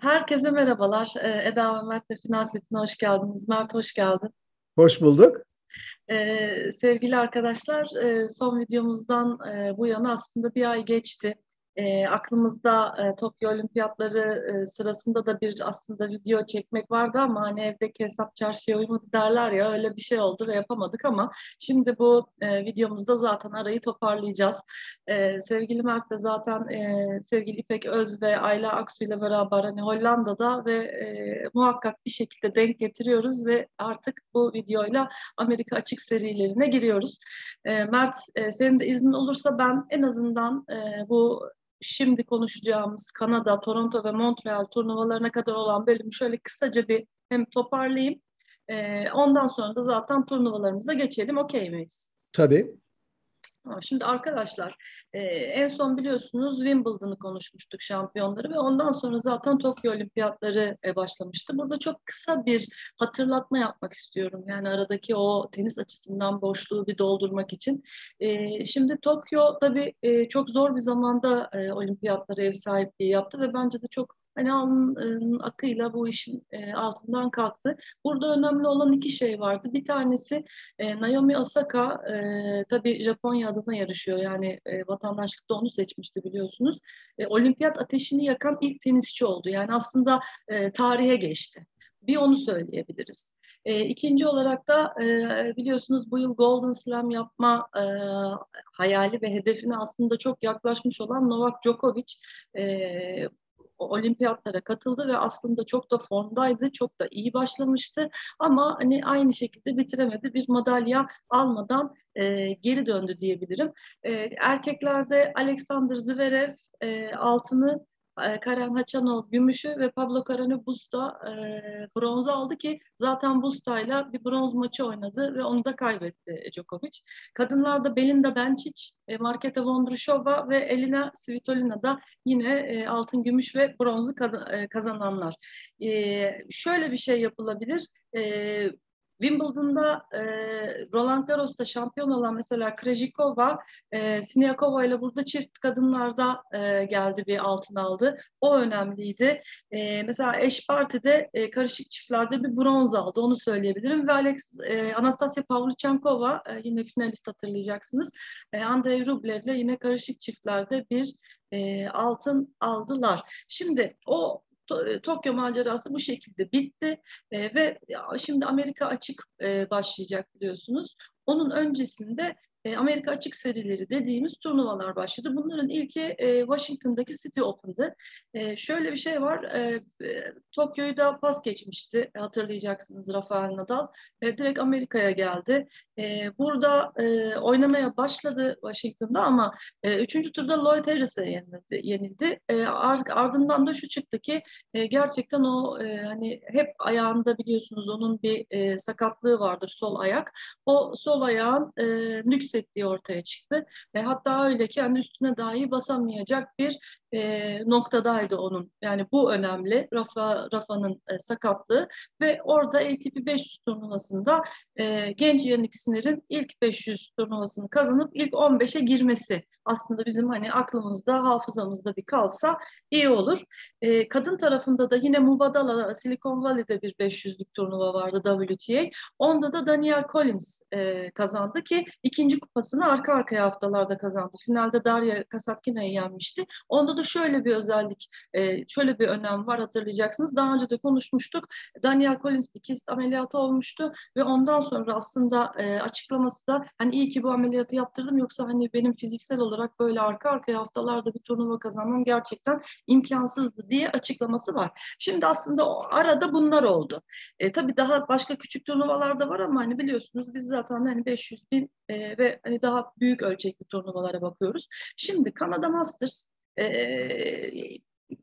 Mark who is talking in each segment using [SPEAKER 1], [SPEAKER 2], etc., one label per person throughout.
[SPEAKER 1] Herkese merhabalar. Ee, Eda ve Mert de Finanset'ine hoş geldiniz. Mert hoş geldin.
[SPEAKER 2] Hoş bulduk.
[SPEAKER 1] Ee, sevgili arkadaşlar, e, son videomuzdan e, bu yana aslında bir ay geçti. E, aklımızda e, Tokyo Olimpiyatları e, sırasında da bir aslında video çekmek vardı ama hani evdeki hesap çarşıya uymadı derler ya öyle bir şey oldu ve yapamadık ama şimdi bu e, videomuzda zaten arayı toparlayacağız. E, sevgili Mert de zaten e, sevgili İpek Öz ve Ayla Aksu ile beraber hani Hollanda'da ve e, muhakkak bir şekilde denk getiriyoruz ve artık bu videoyla Amerika açık serilerine giriyoruz. E, Mert e, senin de iznin olursa ben en azından e, bu şimdi konuşacağımız Kanada, Toronto ve Montreal turnuvalarına kadar olan bölümü şöyle kısaca bir hem toparlayayım. E, ondan sonra da zaten turnuvalarımıza geçelim. Okey miyiz?
[SPEAKER 2] Tabii.
[SPEAKER 1] Şimdi arkadaşlar en son biliyorsunuz Wimbledon'ı konuşmuştuk şampiyonları ve ondan sonra zaten Tokyo Olimpiyatları başlamıştı. Burada çok kısa bir hatırlatma yapmak istiyorum. Yani aradaki o tenis açısından boşluğu bir doldurmak için. Şimdi Tokyo tabii çok zor bir zamanda e, olimpiyatlara ev sahipliği yaptı ve bence de çok hani alnın akıyla bu işin e, altından kalktı. Burada önemli olan iki şey vardı. Bir tanesi e, Naomi Osaka e, tabii Japonya adına yarışıyor. Yani vatandaşlıkta onu seçmişti biliyorsunuz. E, olimpiyat ateşini yakan ilk tenisçi oldu. Yani aslında tarihe geçti. Bir onu söyleyebiliriz. E, ikinci olarak da e, biliyorsunuz bu yıl Golden Slam yapma e, hayali ve hedefine aslında çok yaklaşmış olan Novak Djokovic e, olimpiyatlara katıldı ve aslında çok da formdaydı, çok da iyi başlamıştı ama hani aynı şekilde bitiremedi. Bir madalya almadan e, geri döndü diyebilirim. E, erkeklerde Alexander Zverev e, altını Karen Haçanov gümüşü ve Pablo Carreño Busta e, bronzu aldı ki zaten Busta'yla bir bronz maçı oynadı ve onu da kaybetti Djokovic. Kadınlarda Belinda Bencic, e, Marketa Vondrushova ve Elina Svitolina da yine e, altın, gümüş ve bronzu e, kazananlar. E, şöyle bir şey yapılabilir. E, Wimbledon'da e, Roland Garros'ta şampiyon olan mesela Krejcikova, e, Siniakova ile burada çift kadınlarda e, geldi bir altın aldı. O önemliydi. E, mesela eş partide e, karışık çiftlerde bir bronz aldı. Onu söyleyebilirim. Ve Alex, e, Anastasia Pavlyuchenkova e, yine finalist hatırlayacaksınız. E, Andrei Rublev ile yine karışık çiftlerde bir e, altın aldılar. Şimdi o e, Tokyo macerası bu şekilde bitti e, ve şimdi Amerika açık e, başlayacak biliyorsunuz. Onun öncesinde e, Amerika açık serileri dediğimiz turnuvalar başladı. Bunların ilki e, Washington'daki City Open'dı. E, şöyle bir şey var, Tokyo'yu da pas geçmişti hatırlayacaksınız Rafael Nadal. Direkt Amerika'ya geldi. Burada oynamaya başladı Washington'da ama e, üçüncü turda Lloyd Harris'e yenildi. yenildi. Ardından da şu çıktı ki gerçekten o hani hep ayağında biliyorsunuz onun bir sakatlığı vardır sol ayak. O sol ayağın e, nüksettiği ortaya çıktı. Ve hatta öyle kendi üstüne dahi basamayacak bir e, noktadaydı onun. Yani bu önemli. Rafa Rafa'nın e, sakatlığı ve orada ATP 500 turnuvasında e, genç Yannick Sinner'in ilk 500 turnuvasını kazanıp ilk 15'e girmesi aslında bizim hani aklımızda, hafızamızda bir kalsa iyi olur. E, kadın tarafında da yine Mubadala, Silicon Valley'de bir 500'lük turnuva vardı WTA. Onda da Daniel Collins e, kazandı ki ikinci kupasını arka arkaya haftalarda kazandı. Finalde Darya Kasatkina'yı yenmişti. Onda da şöyle bir özellik, e, şöyle bir önem var hatırlayacaksınız. Daha önce de konuşmuştuk. Daniel Collins bir kist ameliyatı olmuştu ve ondan sonra aslında e, açıklaması da hani iyi ki bu ameliyatı yaptırdım yoksa hani benim fiziksel olarak olarak böyle arka arkaya haftalarda bir turnuva kazanmam gerçekten imkansızdı diye açıklaması var. Şimdi aslında o arada bunlar oldu. E, tabii daha başka küçük turnuvalar da var ama hani biliyorsunuz biz zaten hani 500 bin e, ve hani daha büyük ölçekli turnuvalara bakıyoruz. Şimdi Kanada Masters e,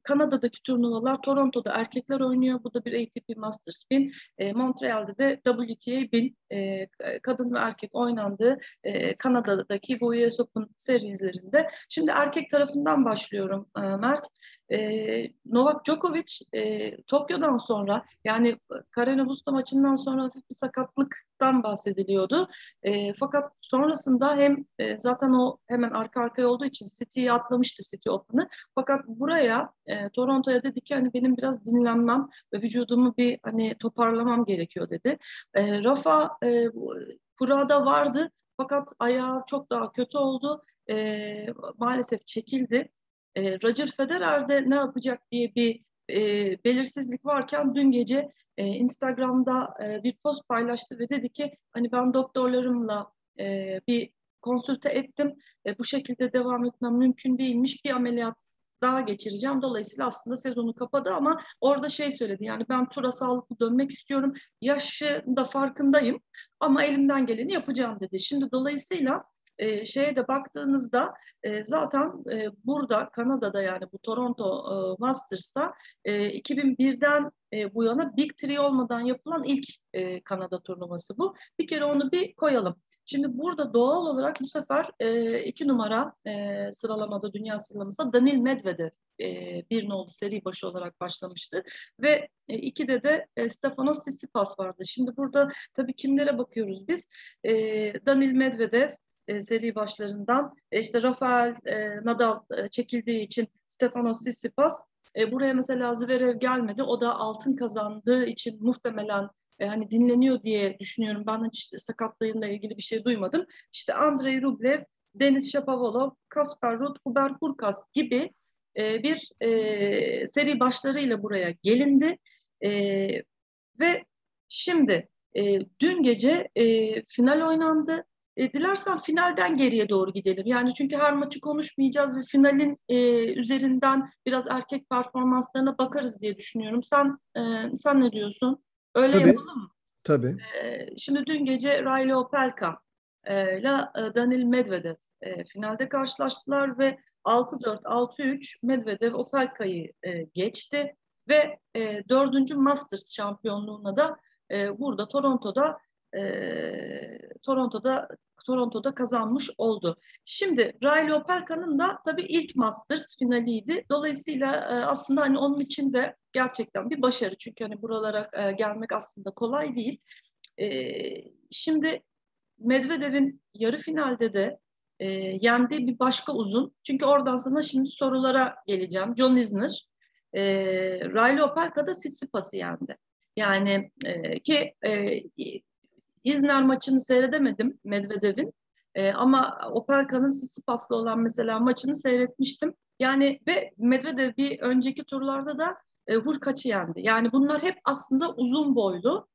[SPEAKER 1] Kanada'daki turnuvalar Toronto'da erkekler oynuyor. Bu da bir ATP Masters 1000. E, Montreal'de de WTA 1000 e, kadın ve erkek oynandığı e, Kanada'daki bu US Open serizlerinde. Şimdi erkek tarafından başlıyorum e, Mert. E, Novak Djokovic e, Tokyo'dan sonra yani Karen Busta maçından sonra hafif bir sakatlıktan bahsediliyordu. E, fakat sonrasında hem e, zaten o hemen arka arkaya olduğu için City'yi atlamıştı City Open'ı. Fakat buraya e, Toronto'ya dedi ki hani benim biraz dinlenmem ve vücudumu bir hani toparlamam gerekiyor dedi. E, Rafa e, Kura'da vardı fakat ayağı çok daha kötü oldu. E, maalesef çekildi. E, Roger Federer'de ne yapacak diye bir e, belirsizlik varken dün gece e, Instagram'da e, bir post paylaştı ve dedi ki hani ben doktorlarımla e, bir konsülte ettim. E, bu şekilde devam etmem mümkün değilmiş. Bir ameliyat daha geçireceğim. Dolayısıyla aslında sezonu kapadı ama orada şey söyledi. Yani ben tura sağlıklı dönmek istiyorum. Yaşında farkındayım ama elimden geleni yapacağım dedi. Şimdi dolayısıyla e, şeye de baktığınızda e, zaten e, burada Kanada'da yani bu Toronto e, Masters'ta e, 2001'den e, bu yana Big Three olmadan yapılan ilk e, Kanada turnuvası bu. Bir kere onu bir koyalım. Şimdi burada doğal olarak bu sefer e, iki numara e, sıralamada dünya sıralamasında Danil Medvedev e, bir nolu seri başı olarak başlamıştı ve e, ikide de e, Stefanos Tsitsipas vardı. Şimdi burada tabii kimlere bakıyoruz biz? E, Danil Medvedev e, seri başlarından e, işte Rafael e, Nadal çekildiği için Stefanos Tsitsipas buraya mesela Zverev gelmedi. O da altın kazandığı için muhtemelen hani dinleniyor diye düşünüyorum. Ben hiç sakatlığıyla ilgili bir şey duymadım. İşte Andrei Rublev, Denis Shapovalov, Kasper Ruud, Hubert Hurkacz gibi bir e, seri başlarıyla buraya gelindi. Ve şimdi dün gece final oynandı. E, dilersen finalden geriye doğru gidelim. Yani çünkü her maçı konuşmayacağız ve finalin e, üzerinden biraz erkek performanslarına bakarız diye düşünüyorum. Sen e, sen ne diyorsun? Öyle
[SPEAKER 2] Tabii.
[SPEAKER 1] yapalım mı?
[SPEAKER 2] Tabii.
[SPEAKER 1] E, şimdi dün gece Riley Opelka e, ile e, Daniil Medvedev e, finalde karşılaştılar ve 6-4, 6-3 Medvedev Opelka'yı e, geçti ve e, dördüncü Masters şampiyonluğuna da e, burada Toronto'da e, Toronto'da Toronto'da kazanmış oldu. Şimdi Riley Opelka'nın da tabii ilk Masters finaliydi. Dolayısıyla e, aslında hani onun için de gerçekten bir başarı. Çünkü hani buralara e, gelmek aslında kolay değil. E, şimdi Medvedev'in yarı finalde de e, yendiği bir başka uzun. Çünkü oradan sana şimdi sorulara geleceğim. John Isner. E, Riley Opelka da Tsitsipas'ı yendi. Yani e, ki e, İzner maçını seyredemedim Medvedev'in. E, ama Opelka'nın Sisipas'la olan mesela maçını seyretmiştim. Yani ve Medvedev bir önceki turlarda da e, Hurkaç'ı yendi. Yani bunlar hep aslında uzun boylu,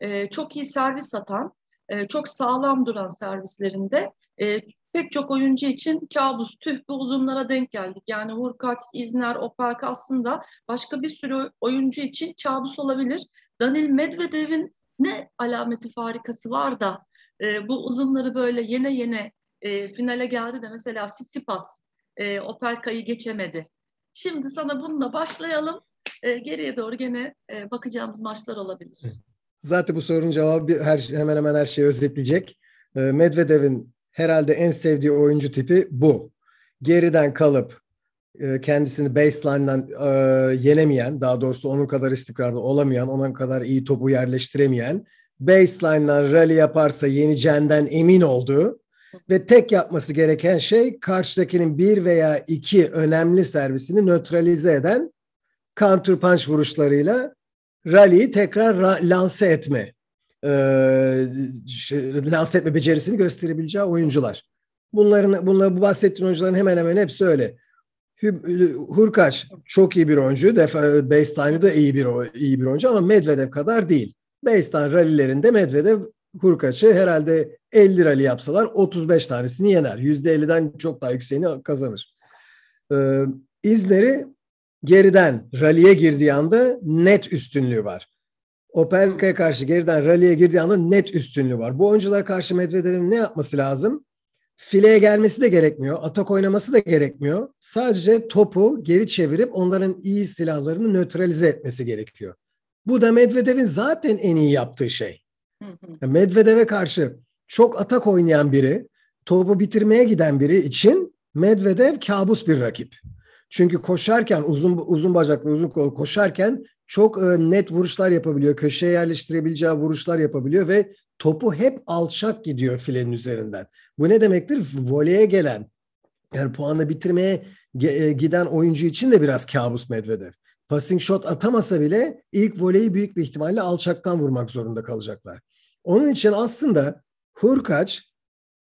[SPEAKER 1] e, çok iyi servis atan, e, çok sağlam duran servislerinde e, pek çok oyuncu için kabus, tüh bu uzunlara denk geldik. Yani Hurkaç, İzner, Opelka aslında başka bir sürü oyuncu için kabus olabilir. Danil Medvedev'in ne alameti farikası var da e, bu uzunları böyle yene yene e, finale geldi de mesela Sissipas e, Opelka'yı geçemedi. Şimdi sana bununla başlayalım. E, geriye doğru gene e, bakacağımız maçlar olabilir.
[SPEAKER 2] Zaten bu sorunun cevabı her, hemen hemen her şeyi özetleyecek. E, Medvedev'in herhalde en sevdiği oyuncu tipi bu. Geriden kalıp kendisini baseline'dan e, yenemeyen, daha doğrusu onun kadar istikrarlı olamayan, onun kadar iyi topu yerleştiremeyen, baseline'dan rally yaparsa yeneceğinden emin olduğu ve tek yapması gereken şey karşıdakinin bir veya iki önemli servisini nötralize eden counter punch vuruşlarıyla rally'yi tekrar lanse etme e, lanse etme becerisini gösterebileceği oyuncular. Bunların bunlar bu bahsettiğim oyuncuların hemen hemen hepsi öyle. Hurkaç çok iyi bir oyuncu. Defa baseline'ı da iyi bir iyi bir oyuncu ama Medvedev kadar değil. Baseline rallilerinde Medvedev Hurkaç'ı herhalde 50 rally yapsalar 35 tanesini yener. %50'den çok daha yükseğini kazanır. Ee, İzner'i geriden rally'e girdiği anda net üstünlüğü var. Opelka'ya karşı geriden rally'e girdiği anda net üstünlüğü var. Bu oyunculara karşı Medvedev'in ne yapması lazım? Fileye gelmesi de gerekmiyor. Atak oynaması da gerekmiyor. Sadece topu geri çevirip onların iyi silahlarını nötralize etmesi gerekiyor. Bu da Medvedev'in zaten en iyi yaptığı şey. Medvedev'e karşı çok atak oynayan biri, topu bitirmeye giden biri için Medvedev kabus bir rakip. Çünkü koşarken uzun uzun bacaklı uzun kol koşarken çok e, net vuruşlar yapabiliyor. Köşeye yerleştirebileceği vuruşlar yapabiliyor ve topu hep alçak gidiyor filenin üzerinden. Bu ne demektir? Voleye gelen yani puanla bitirmeye e, giden oyuncu için de biraz kabus Medvedev. Passing shot atamasa bile ilk voleyi büyük bir ihtimalle alçaktan vurmak zorunda kalacaklar. Onun için aslında Hurkaç,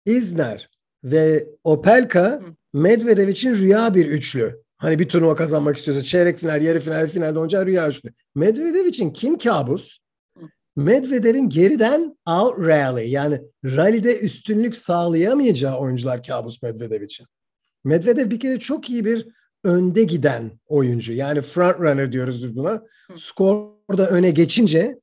[SPEAKER 2] İzner ve Opelka Medvedev için rüya bir üçlü. Hani bir turnuva kazanmak istiyorsa çeyrek final, yarı final, finalde oynayacağı rüya üçlü. Medvedev için kim kabus? Medvedev'in geriden out rally yani rally'de üstünlük sağlayamayacağı oyuncular kabus Medvedev için. Medvedev bir kere çok iyi bir önde giden oyuncu. Yani front runner diyoruz biz buna. Skorda öne geçince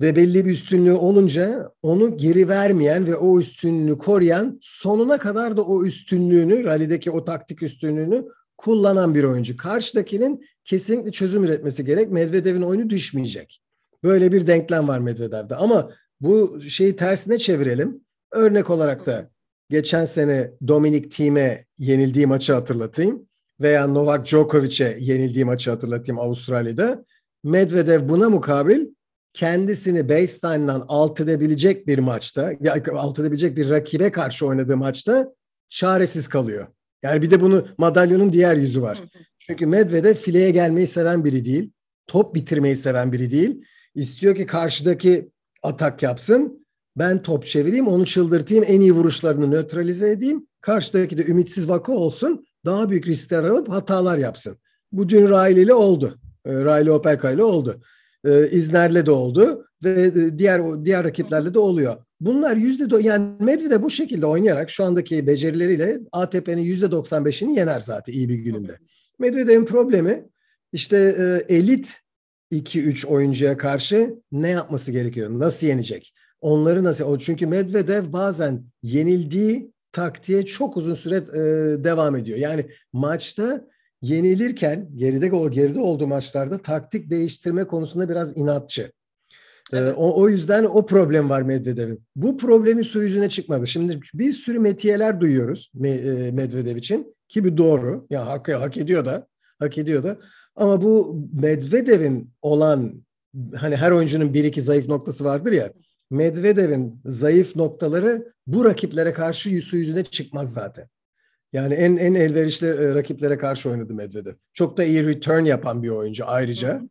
[SPEAKER 2] ve belli bir üstünlüğü olunca onu geri vermeyen ve o üstünlüğü koruyan sonuna kadar da o üstünlüğünü, rallideki o taktik üstünlüğünü kullanan bir oyuncu. Karşıdakinin kesinlikle çözüm üretmesi gerek. Medvedev'in oyunu düşmeyecek. Böyle bir denklem var Medvedev'de. Ama bu şeyi tersine çevirelim. Örnek olarak da geçen sene Dominic Thiem'e yenildiği maçı hatırlatayım veya Novak Djokovic'e yenildiği maçı hatırlatayım Avustralya'da. Medvedev buna mukabil kendisini baseline'dan alt edebilecek bir maçta, alt edebilecek bir rakibe karşı oynadığı maçta çaresiz kalıyor. Yani bir de bunu madalyonun diğer yüzü var. Çünkü Medvedev fileye gelmeyi seven biri değil. Top bitirmeyi seven biri değil. İstiyor ki karşıdaki atak yapsın. Ben top çevireyim, onu çıldırtayım, en iyi vuruşlarını nötralize edeyim. Karşıdaki de ümitsiz vaka olsun. Daha büyük riskler alıp hatalar yapsın. Bu dün Riley ile oldu. Ee, Riley Opelka ile oldu. Ee, İzner'le de oldu ve e, diğer diğer rakiplerle de oluyor. Bunlar yüzde yani Medvedev bu şekilde oynayarak şu andaki becerileriyle ATP'nin yüzde 95'ini yener zaten iyi bir gününde. Medvedev'in problemi işte e, elit 2-3 oyuncuya karşı ne yapması gerekiyor? Nasıl yenecek? Onları nasıl? Çünkü Medvedev bazen yenildiği taktiğe çok uzun süre e, devam ediyor. Yani maçta yenilirken geride o geride olduğu maçlarda taktik değiştirme konusunda biraz inatçı. Ee, evet. O, o yüzden o problem var Medvedev'in. Bu problemi su yüzüne çıkmadı. Şimdi bir sürü metiyeler duyuyoruz Medvedev için ki bu doğru. Ya hak, hak ediyor da. Hak ediyor da. Ama bu Medvedev'in olan hani her oyuncunun bir iki zayıf noktası vardır ya. Medvedev'in zayıf noktaları bu rakiplere karşı su yüzüne çıkmaz zaten. Yani en en elverişli e, rakiplere karşı oynadı Medvedev. Çok da iyi return yapan bir oyuncu ayrıca.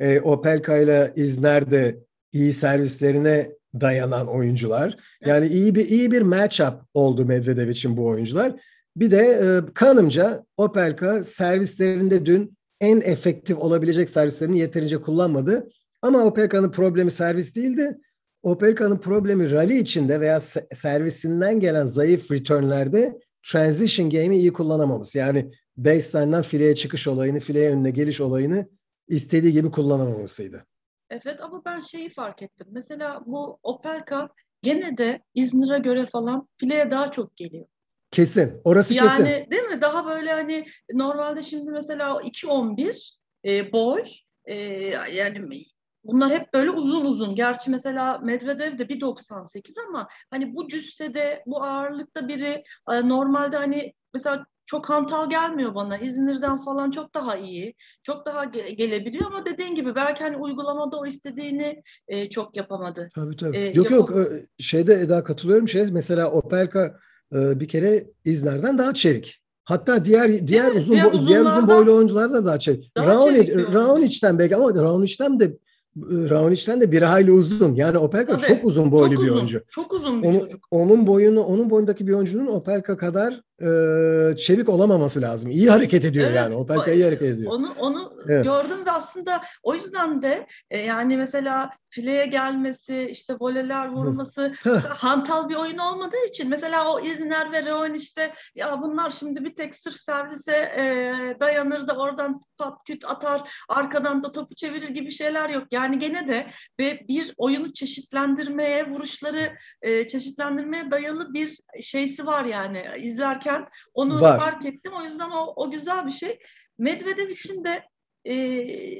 [SPEAKER 2] E, Opelka ile İzner de iyi servislerine dayanan oyuncular. Yani iyi bir iyi bir matchup oldu Medvedev için bu oyuncular. Bir de e, kanımca Opelka servislerinde dün en efektif olabilecek servislerini yeterince kullanmadı. Ama Opelka'nın problemi servis değildi. Opelka'nın problemi rally içinde veya servisinden gelen zayıf returnlerde transition game'i iyi kullanamaması. Yani baseline'dan fileye çıkış olayını, fileye önüne geliş olayını istediği gibi kullanamamasıydı.
[SPEAKER 1] Evet ama ben şeyi fark ettim. Mesela bu Opelka gene de İzmir'e göre falan fileye daha çok geliyor.
[SPEAKER 2] Kesin. Orası
[SPEAKER 1] yani,
[SPEAKER 2] kesin.
[SPEAKER 1] Yani değil mi? Daha böyle hani normalde şimdi mesela 2.11 e, boy e, yani bunlar hep böyle uzun uzun. Gerçi mesela Medvedev de 1.98 ama hani bu cüssede, bu ağırlıkta biri e, normalde hani mesela çok hantal gelmiyor bana. İzmir'den falan çok daha iyi. Çok daha ge- gelebiliyor ama dediğin gibi belki hani uygulamada o istediğini e, çok yapamadı.
[SPEAKER 2] Tabii tabii. Ee, yok yok e, şeyde Eda katılıyorum. Şey mesela Opelka e, bir kere İzner'den daha çelik. Hatta diğer diğer uzun diğer, bo- diğer uzun boylu oyuncular da daha çelik. Raonic Raonic'ten belki ama Raonic'ten de Raonic'ten de bir hayli uzun. Yani Opelka Tabii, çok uzun boylu çok bir uzun, oyuncu.
[SPEAKER 1] Çok uzun bir
[SPEAKER 2] onu,
[SPEAKER 1] çocuk.
[SPEAKER 2] Onun boyunu, onun boyundaki bir oyuncunun Opelka kadar e, çevik olamaması lazım. İyi hareket ediyor evet, yani. Opelka iyi hareket ediyor.
[SPEAKER 1] Onu onu evet. gördüm ve aslında o yüzden de e, yani mesela fileye gelmesi, işte voleler vurması hantal bir oyun olmadığı için mesela o İzner ve Reon işte ya bunlar şimdi bir tek sırf servise e, dayanır da oradan pat küt atar, arkadan da topu çevirir gibi şeyler yok. Yani gene de ve bir oyunu çeşitlendirmeye, vuruşları e, çeşitlendirmeye dayalı bir şeysi var yani izlerken onu var. fark ettim. O yüzden o, o güzel bir şey. Medvedev için de e,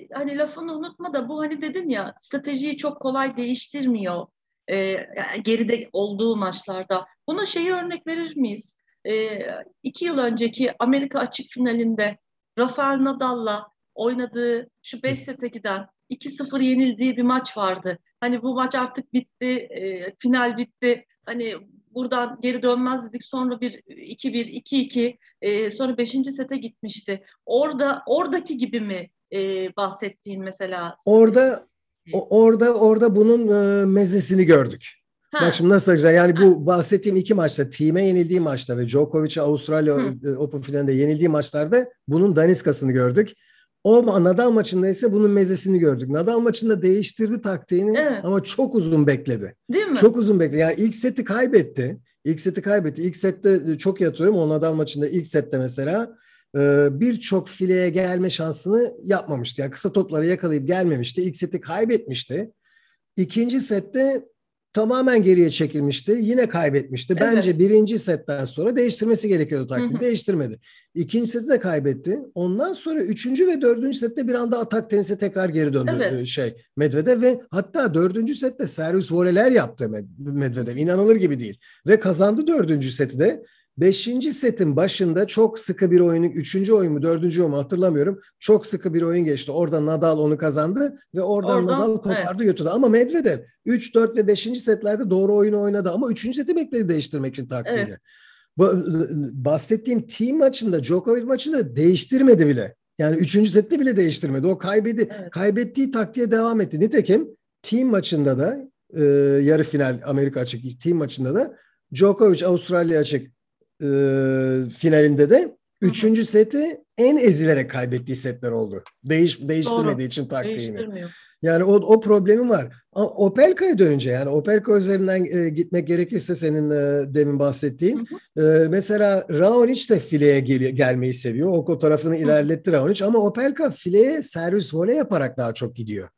[SPEAKER 1] hani lafını unutma da bu hani dedin ya stratejiyi çok kolay değiştirmiyor e, yani geride olduğu maçlarda. Buna şeyi örnek verir miyiz? E, iki yıl önceki Amerika açık finalinde Rafael Nadal'la oynadığı şu 5 sete giden 2-0 yenildiği bir maç vardı. Hani bu maç artık bitti, e, final bitti. Hani buradan geri dönmez dedik. Sonra bir 2-1, 2-2, e, sonra 5. sete gitmişti. Orada oradaki gibi mi e, bahsettiğin mesela?
[SPEAKER 2] Orada o, orada orada bunun e, mezesini gördük. Ha. Bak şimdi nasıl güzel. Yani bu ha. bahsettiğim iki maçta, Team'e yenildiği maçta ve Djokovic'e Avustralya Hı. Open finalinde yenildiği maçlarda bunun daniskasını gördük. O Nadal maçında ise bunun mezesini gördük. Nadal maçında değiştirdi taktiğini evet. ama çok uzun bekledi.
[SPEAKER 1] Değil mi?
[SPEAKER 2] Çok uzun bekledi. Yani ilk seti kaybetti. İlk seti kaybetti. İlk sette çok yatıyorum. O Nadal maçında ilk sette mesela e, birçok fileye gelme şansını yapmamıştı. Yani kısa topları yakalayıp gelmemişti. İlk seti kaybetmişti. İkinci sette tamamen geriye çekilmişti. Yine kaybetmişti. Evet. Bence birinci setten sonra değiştirmesi gerekiyordu taktiği. Değiştirmedi. İkinci seti de kaybetti. Ondan sonra üçüncü ve dördüncü sette bir anda atak tenise tekrar geri döndü evet. E, şey Medvedev ve hatta dördüncü sette servis voleler yaptı Medvedev. İnanılır gibi değil. Ve kazandı dördüncü seti de. Beşinci setin başında çok sıkı bir oyunu, üçüncü oyun mu, dördüncü oyun mu hatırlamıyorum. Çok sıkı bir oyun geçti. Orada Nadal onu kazandı ve oradan, oradan Nadal kopardı evet. götürdü. Ama Medvedev 3, 4 ve 5. setlerde doğru oyunu oynadı ama 3. seti bekledi değiştirmek için taktiğini. Evet. Bu, bahsettiğim team maçında, Djokovic maçında değiştirmedi bile. Yani 3. sette bile değiştirmedi. O kaybedi, evet. kaybettiği taktiğe devam etti. Nitekim team maçında da e, yarı final Amerika açık team maçında da Djokovic Avustralya açık e, finalinde de üçüncü seti en ezilerek kaybettiği setler oldu. Değiş, değiştirmediği Doğru. için taktiğini. Yani o, o problemi var. Opelka'ya dönünce yani Opelka üzerinden e, gitmek gerekirse senin e, demin bahsettiğin. Hı hı. E, mesela Raonic de fileye gel, gelmeyi seviyor. O, o tarafını hı. ilerletti Raonic ama Opelka fileye servis voley yaparak daha çok gidiyor.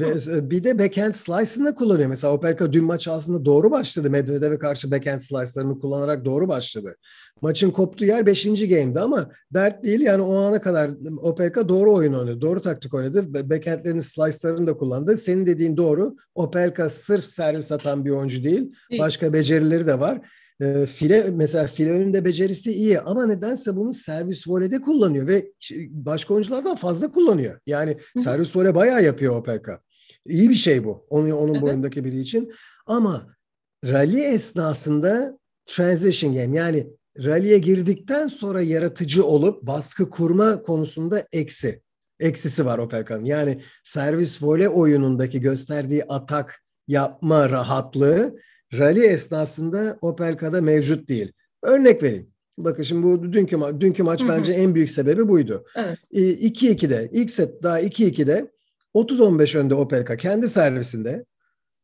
[SPEAKER 2] Ve bir de backhand slice'ını kullanıyor. Mesela Opelka dün maç aslında doğru başladı. Medvedev'e karşı backhand slice'larını kullanarak doğru başladı. Maçın koptuğu yer 5. game'di ama dert değil. Yani o ana kadar Opelka doğru oyun oynadı. Doğru taktik oynadı. Backhand'lerin slice'larını da kullandı. Senin dediğin doğru. Opelka sırf servis atan bir oyuncu değil. Başka becerileri de var. E, file mesela file önünde becerisi iyi ama nedense bunu servis voleyde kullanıyor ve başka oyunculardan fazla kullanıyor. Yani Hı-hı. servis voley bayağı yapıyor Opelka. İyi bir şey bu. Onun, onun boyundaki biri için. Ama rally esnasında transition game yani rally'e girdikten sonra yaratıcı olup baskı kurma konusunda eksi. Eksisi var Opelka'nın. Yani servis voley oyunundaki gösterdiği atak yapma rahatlığı rally esnasında Opelka'da mevcut değil. Örnek vereyim. Bakın şimdi bu dünkü, ma- dünkü maç Hı-hı. bence en büyük sebebi buydu.
[SPEAKER 1] Evet.
[SPEAKER 2] 2-2'de ilk set daha 2-2'de 30-15 önde Opelka kendi servisinde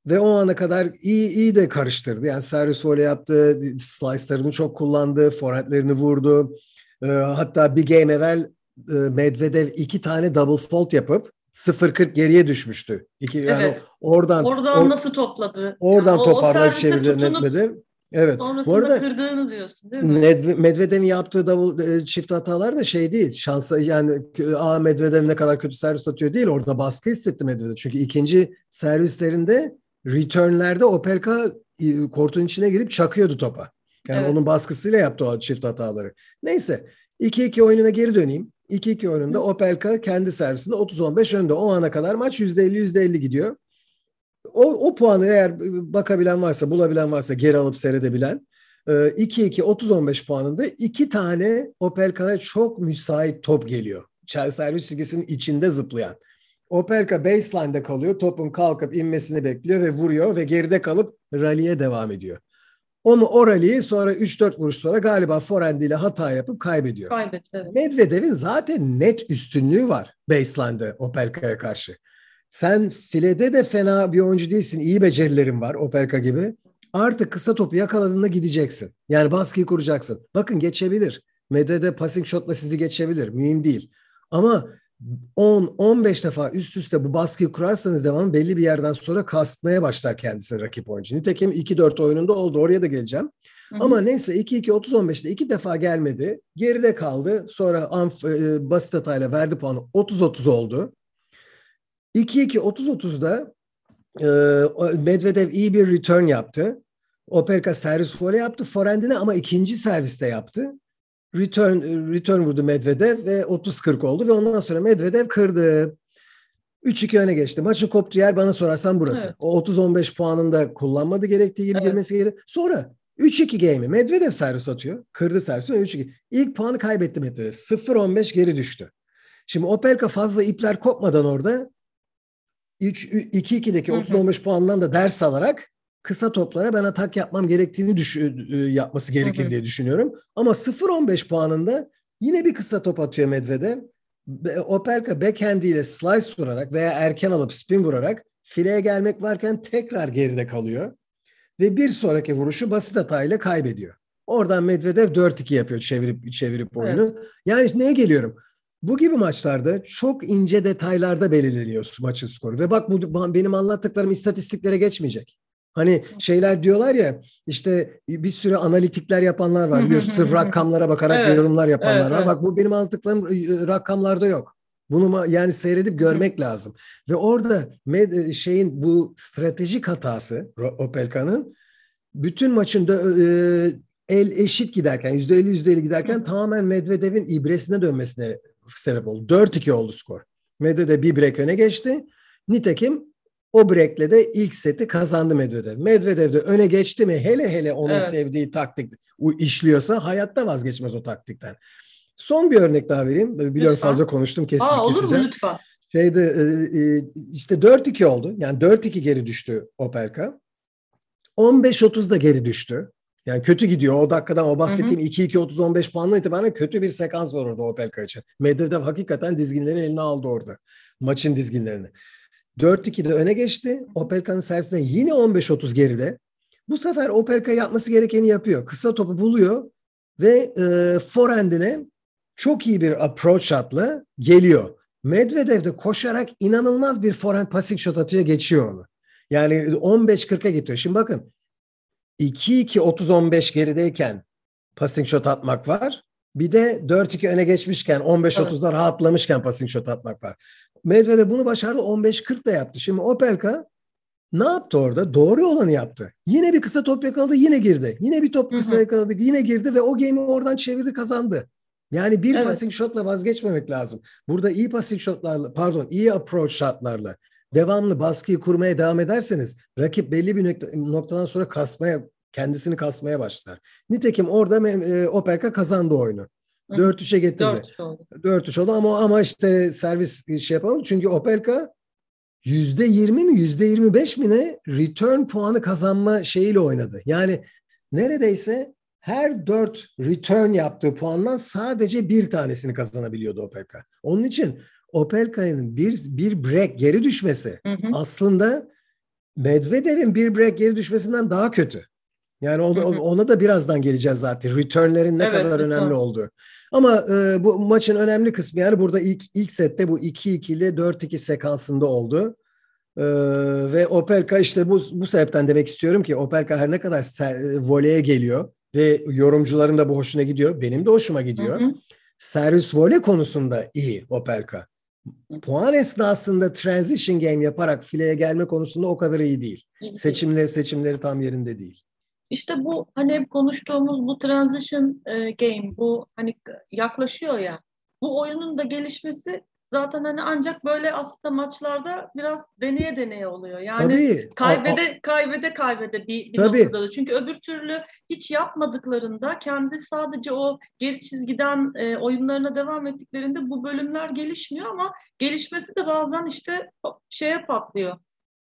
[SPEAKER 2] ve o ana kadar iyi iyi de karıştırdı. Yani servis voley yaptı, slice'larını çok kullandı, forehandlerini vurdu. E, hatta bir game evvel e, Medvedev iki tane double fault yapıp 0-40 geriye düşmüştü. İki, evet. yani oradan
[SPEAKER 1] oradan or, nasıl topladı?
[SPEAKER 2] Oradan yani toparlayıp çevirdi Medvedev. Evet.
[SPEAKER 1] Sonrasında Bu arada, kırdığını diyorsun değil mi?
[SPEAKER 2] Medvedev'in yaptığı davul, e, çift hatalar da şey değil. Şansa yani a Medvedev ne kadar kötü servis atıyor değil. Orada baskı hissetti Medvedev. Çünkü ikinci servislerinde returnlerde Opelka kortun içine girip çakıyordu topa. Yani evet. onun baskısıyla yaptı o çift hataları. Neyse 2-2 oyununa geri döneyim. 2-2 oyununda Opelka kendi servisinde 30-15 önde. O ana kadar maç %50-%50 gidiyor o, o puanı eğer bakabilen varsa, bulabilen varsa geri alıp seyredebilen 2-2 30-15 puanında iki tane Opelka'ya çok müsait top geliyor. Servis çizgisinin içinde zıplayan. Opelka baseline'de kalıyor. Topun kalkıp inmesini bekliyor ve vuruyor ve geride kalıp rally'e devam ediyor. Onu o rally'yi sonra 3-4 vuruş sonra galiba forehand ile hata yapıp kaybediyor.
[SPEAKER 1] Kaybetti, evet.
[SPEAKER 2] Medvedev'in zaten net üstünlüğü var baseline'de Opelka'ya karşı. Sen filede de fena bir oyuncu değilsin. İyi becerilerin var Opelka gibi. Artık kısa topu yakaladığında gideceksin. Yani baskıyı kuracaksın. Bakın geçebilir. Medvedev passing shotla sizi geçebilir. Mühim değil. Ama 10-15 defa üst üste bu baskıyı kurarsanız devam belli bir yerden sonra kasmaya başlar kendisi rakip oyuncu. Nitekim 2-4 oyununda oldu. Oraya da geleceğim. Ama neyse 2-2-30-15'te iki defa gelmedi. Geride kaldı. Sonra amf, e, basit hatayla verdi puanı. 30-30 oldu. 2-2 30-30'da e, Medvedev iyi bir return yaptı. Opelka servis voley yaptı forehandine ama ikinci serviste yaptı. return return vurdu Medvedev ve 30-40 oldu ve ondan sonra Medvedev kırdı. 3-2 öne geçti. Maçın koptuğu yer bana sorarsan burası. Evet. O 30-15 puanında kullanmadı gerektiği gibi evet. girmesi gerekiyor. Sonra 3-2 game'i Medvedev servis atıyor. Kırdı servisi 3-2. İlk puanı kaybetti Medvedev. 0-15 geri düştü. Şimdi Opelka fazla ipler kopmadan orada 2-2'deki 30-15 puandan da ders alarak kısa toplara ben atak yapmam gerektiğini düş- e, yapması gerekir diye düşünüyorum. Ama 0-15 puanında yine bir kısa top atıyor Medvedev. Opelka backhandiyle slice vurarak veya erken alıp spin vurarak fileye gelmek varken tekrar geride kalıyor. Ve bir sonraki vuruşu basit hatayla kaybediyor. Oradan Medvedev 4-2 yapıyor çevirip çevirip oyunu. Evet. Yani neye geliyorum? Bu gibi maçlarda çok ince detaylarda belirleniyor maçın skoru. Ve bak bu benim anlattıklarım istatistiklere geçmeyecek. Hani şeyler diyorlar ya işte bir sürü analitikler yapanlar var. Biliyorsun sırf rakamlara bakarak evet, yorumlar yapanlar evet, var. Evet. Bak bu benim anlattıklarım ıı, rakamlarda yok. Bunu yani seyredip görmek lazım. Ve orada med, ıı, şeyin bu stratejik hatası Opelka'nın bütün maçın da, el eşit giderken yüzde elli yüzde elli giderken tamamen Medvedev'in ibresine dönmesine sebep oldu. 4-2 oldu skor. Medvedev bir break öne geçti. Nitekim o breakle de ilk seti kazandı Medvedev. Medvedev de öne geçti mi hele hele onun evet. sevdiği taktik işliyorsa hayatta vazgeçmez o taktikten. Son bir örnek daha vereyim. Biliyorum lütfen. fazla konuştum kesin Aa,
[SPEAKER 1] olur mu lütfen?
[SPEAKER 2] Şeyde e, e, işte 4-2 oldu. Yani 4-2 geri düştü Opelka. 15-30'da geri düştü. Yani kötü gidiyor. O dakikadan o bahsettiğim 2-2-30-15 puanla itibaren kötü bir sekans var orada Opelka için. Medvedev hakikaten dizginleri eline aldı orada. Maçın dizginlerini. 4-2'de öne geçti. Opelka'nın servisine yine 15-30 geride. Bu sefer Opelka yapması gerekeni yapıyor. Kısa topu buluyor ve e, forehand'ine çok iyi bir approach shot'la geliyor. Medvedev de koşarak inanılmaz bir forehand passing shot atıyor geçiyor onu. Yani 15-40'a getiriyor. Şimdi bakın 2-2-30-15 gerideyken passing shot atmak var. Bir de 4-2 öne geçmişken 15-30'da evet. rahatlamışken passing shot atmak var. Medvedev bunu başardı 15-40 da yaptı. Şimdi Opelka ne yaptı orada? Doğru olanı yaptı. Yine bir kısa top yakaladı yine girdi. Yine bir top kısa yakaladı yine girdi ve o game'i oradan çevirdi kazandı. Yani bir evet. passing shotla vazgeçmemek lazım. Burada iyi passing shotlarla pardon iyi approach shotlarla devamlı baskıyı kurmaya devam ederseniz rakip belli bir noktadan sonra kasmaya kendisini kasmaya başlar. Nitekim orada e, Opelka kazandı oyunu. 4-3'e getirdi. 4-3 oldu. 4-3 oldu ama ama işte servis şey yapalım. Çünkü Opelka %20 mi %25 mi ne return puanı kazanma şeyiyle oynadı. Yani neredeyse her 4 return yaptığı puandan sadece bir tanesini kazanabiliyordu Opelka. Onun için Opelka'nın bir, bir break geri düşmesi hı hı. aslında Medvedev'in bir break geri düşmesinden daha kötü. Yani ona, ona da birazdan geleceğiz zaten. Return'lerin ne evet, kadar lütfen. önemli olduğu. Ama e, bu maçın önemli kısmı yani burada ilk ilk sette bu 2-2'li 4-2 sekansında oldu. E, ve Opelka işte bu bu sebepten demek istiyorum ki Opelka her ne kadar ser, voleye geliyor ve yorumcuların da bu hoşuna gidiyor. Benim de hoşuma gidiyor. Hı hı. Servis voley konusunda iyi Opelka. Puan esnasında transition game yaparak fileye gelme konusunda o kadar iyi değil. Seçimleri seçimleri tam yerinde değil.
[SPEAKER 1] İşte bu hani hep konuştuğumuz bu transition e, game, bu hani yaklaşıyor ya. Bu oyunun da gelişmesi zaten hani ancak böyle aslında maçlarda biraz deneye deneye oluyor. Yani Tabii. kaybede kaybede kaybede bir, bir Tabii. noktada da. Çünkü öbür türlü hiç yapmadıklarında kendi sadece o geri çizgiden e, oyunlarına devam ettiklerinde bu bölümler gelişmiyor ama gelişmesi de bazen işte şeye patlıyor.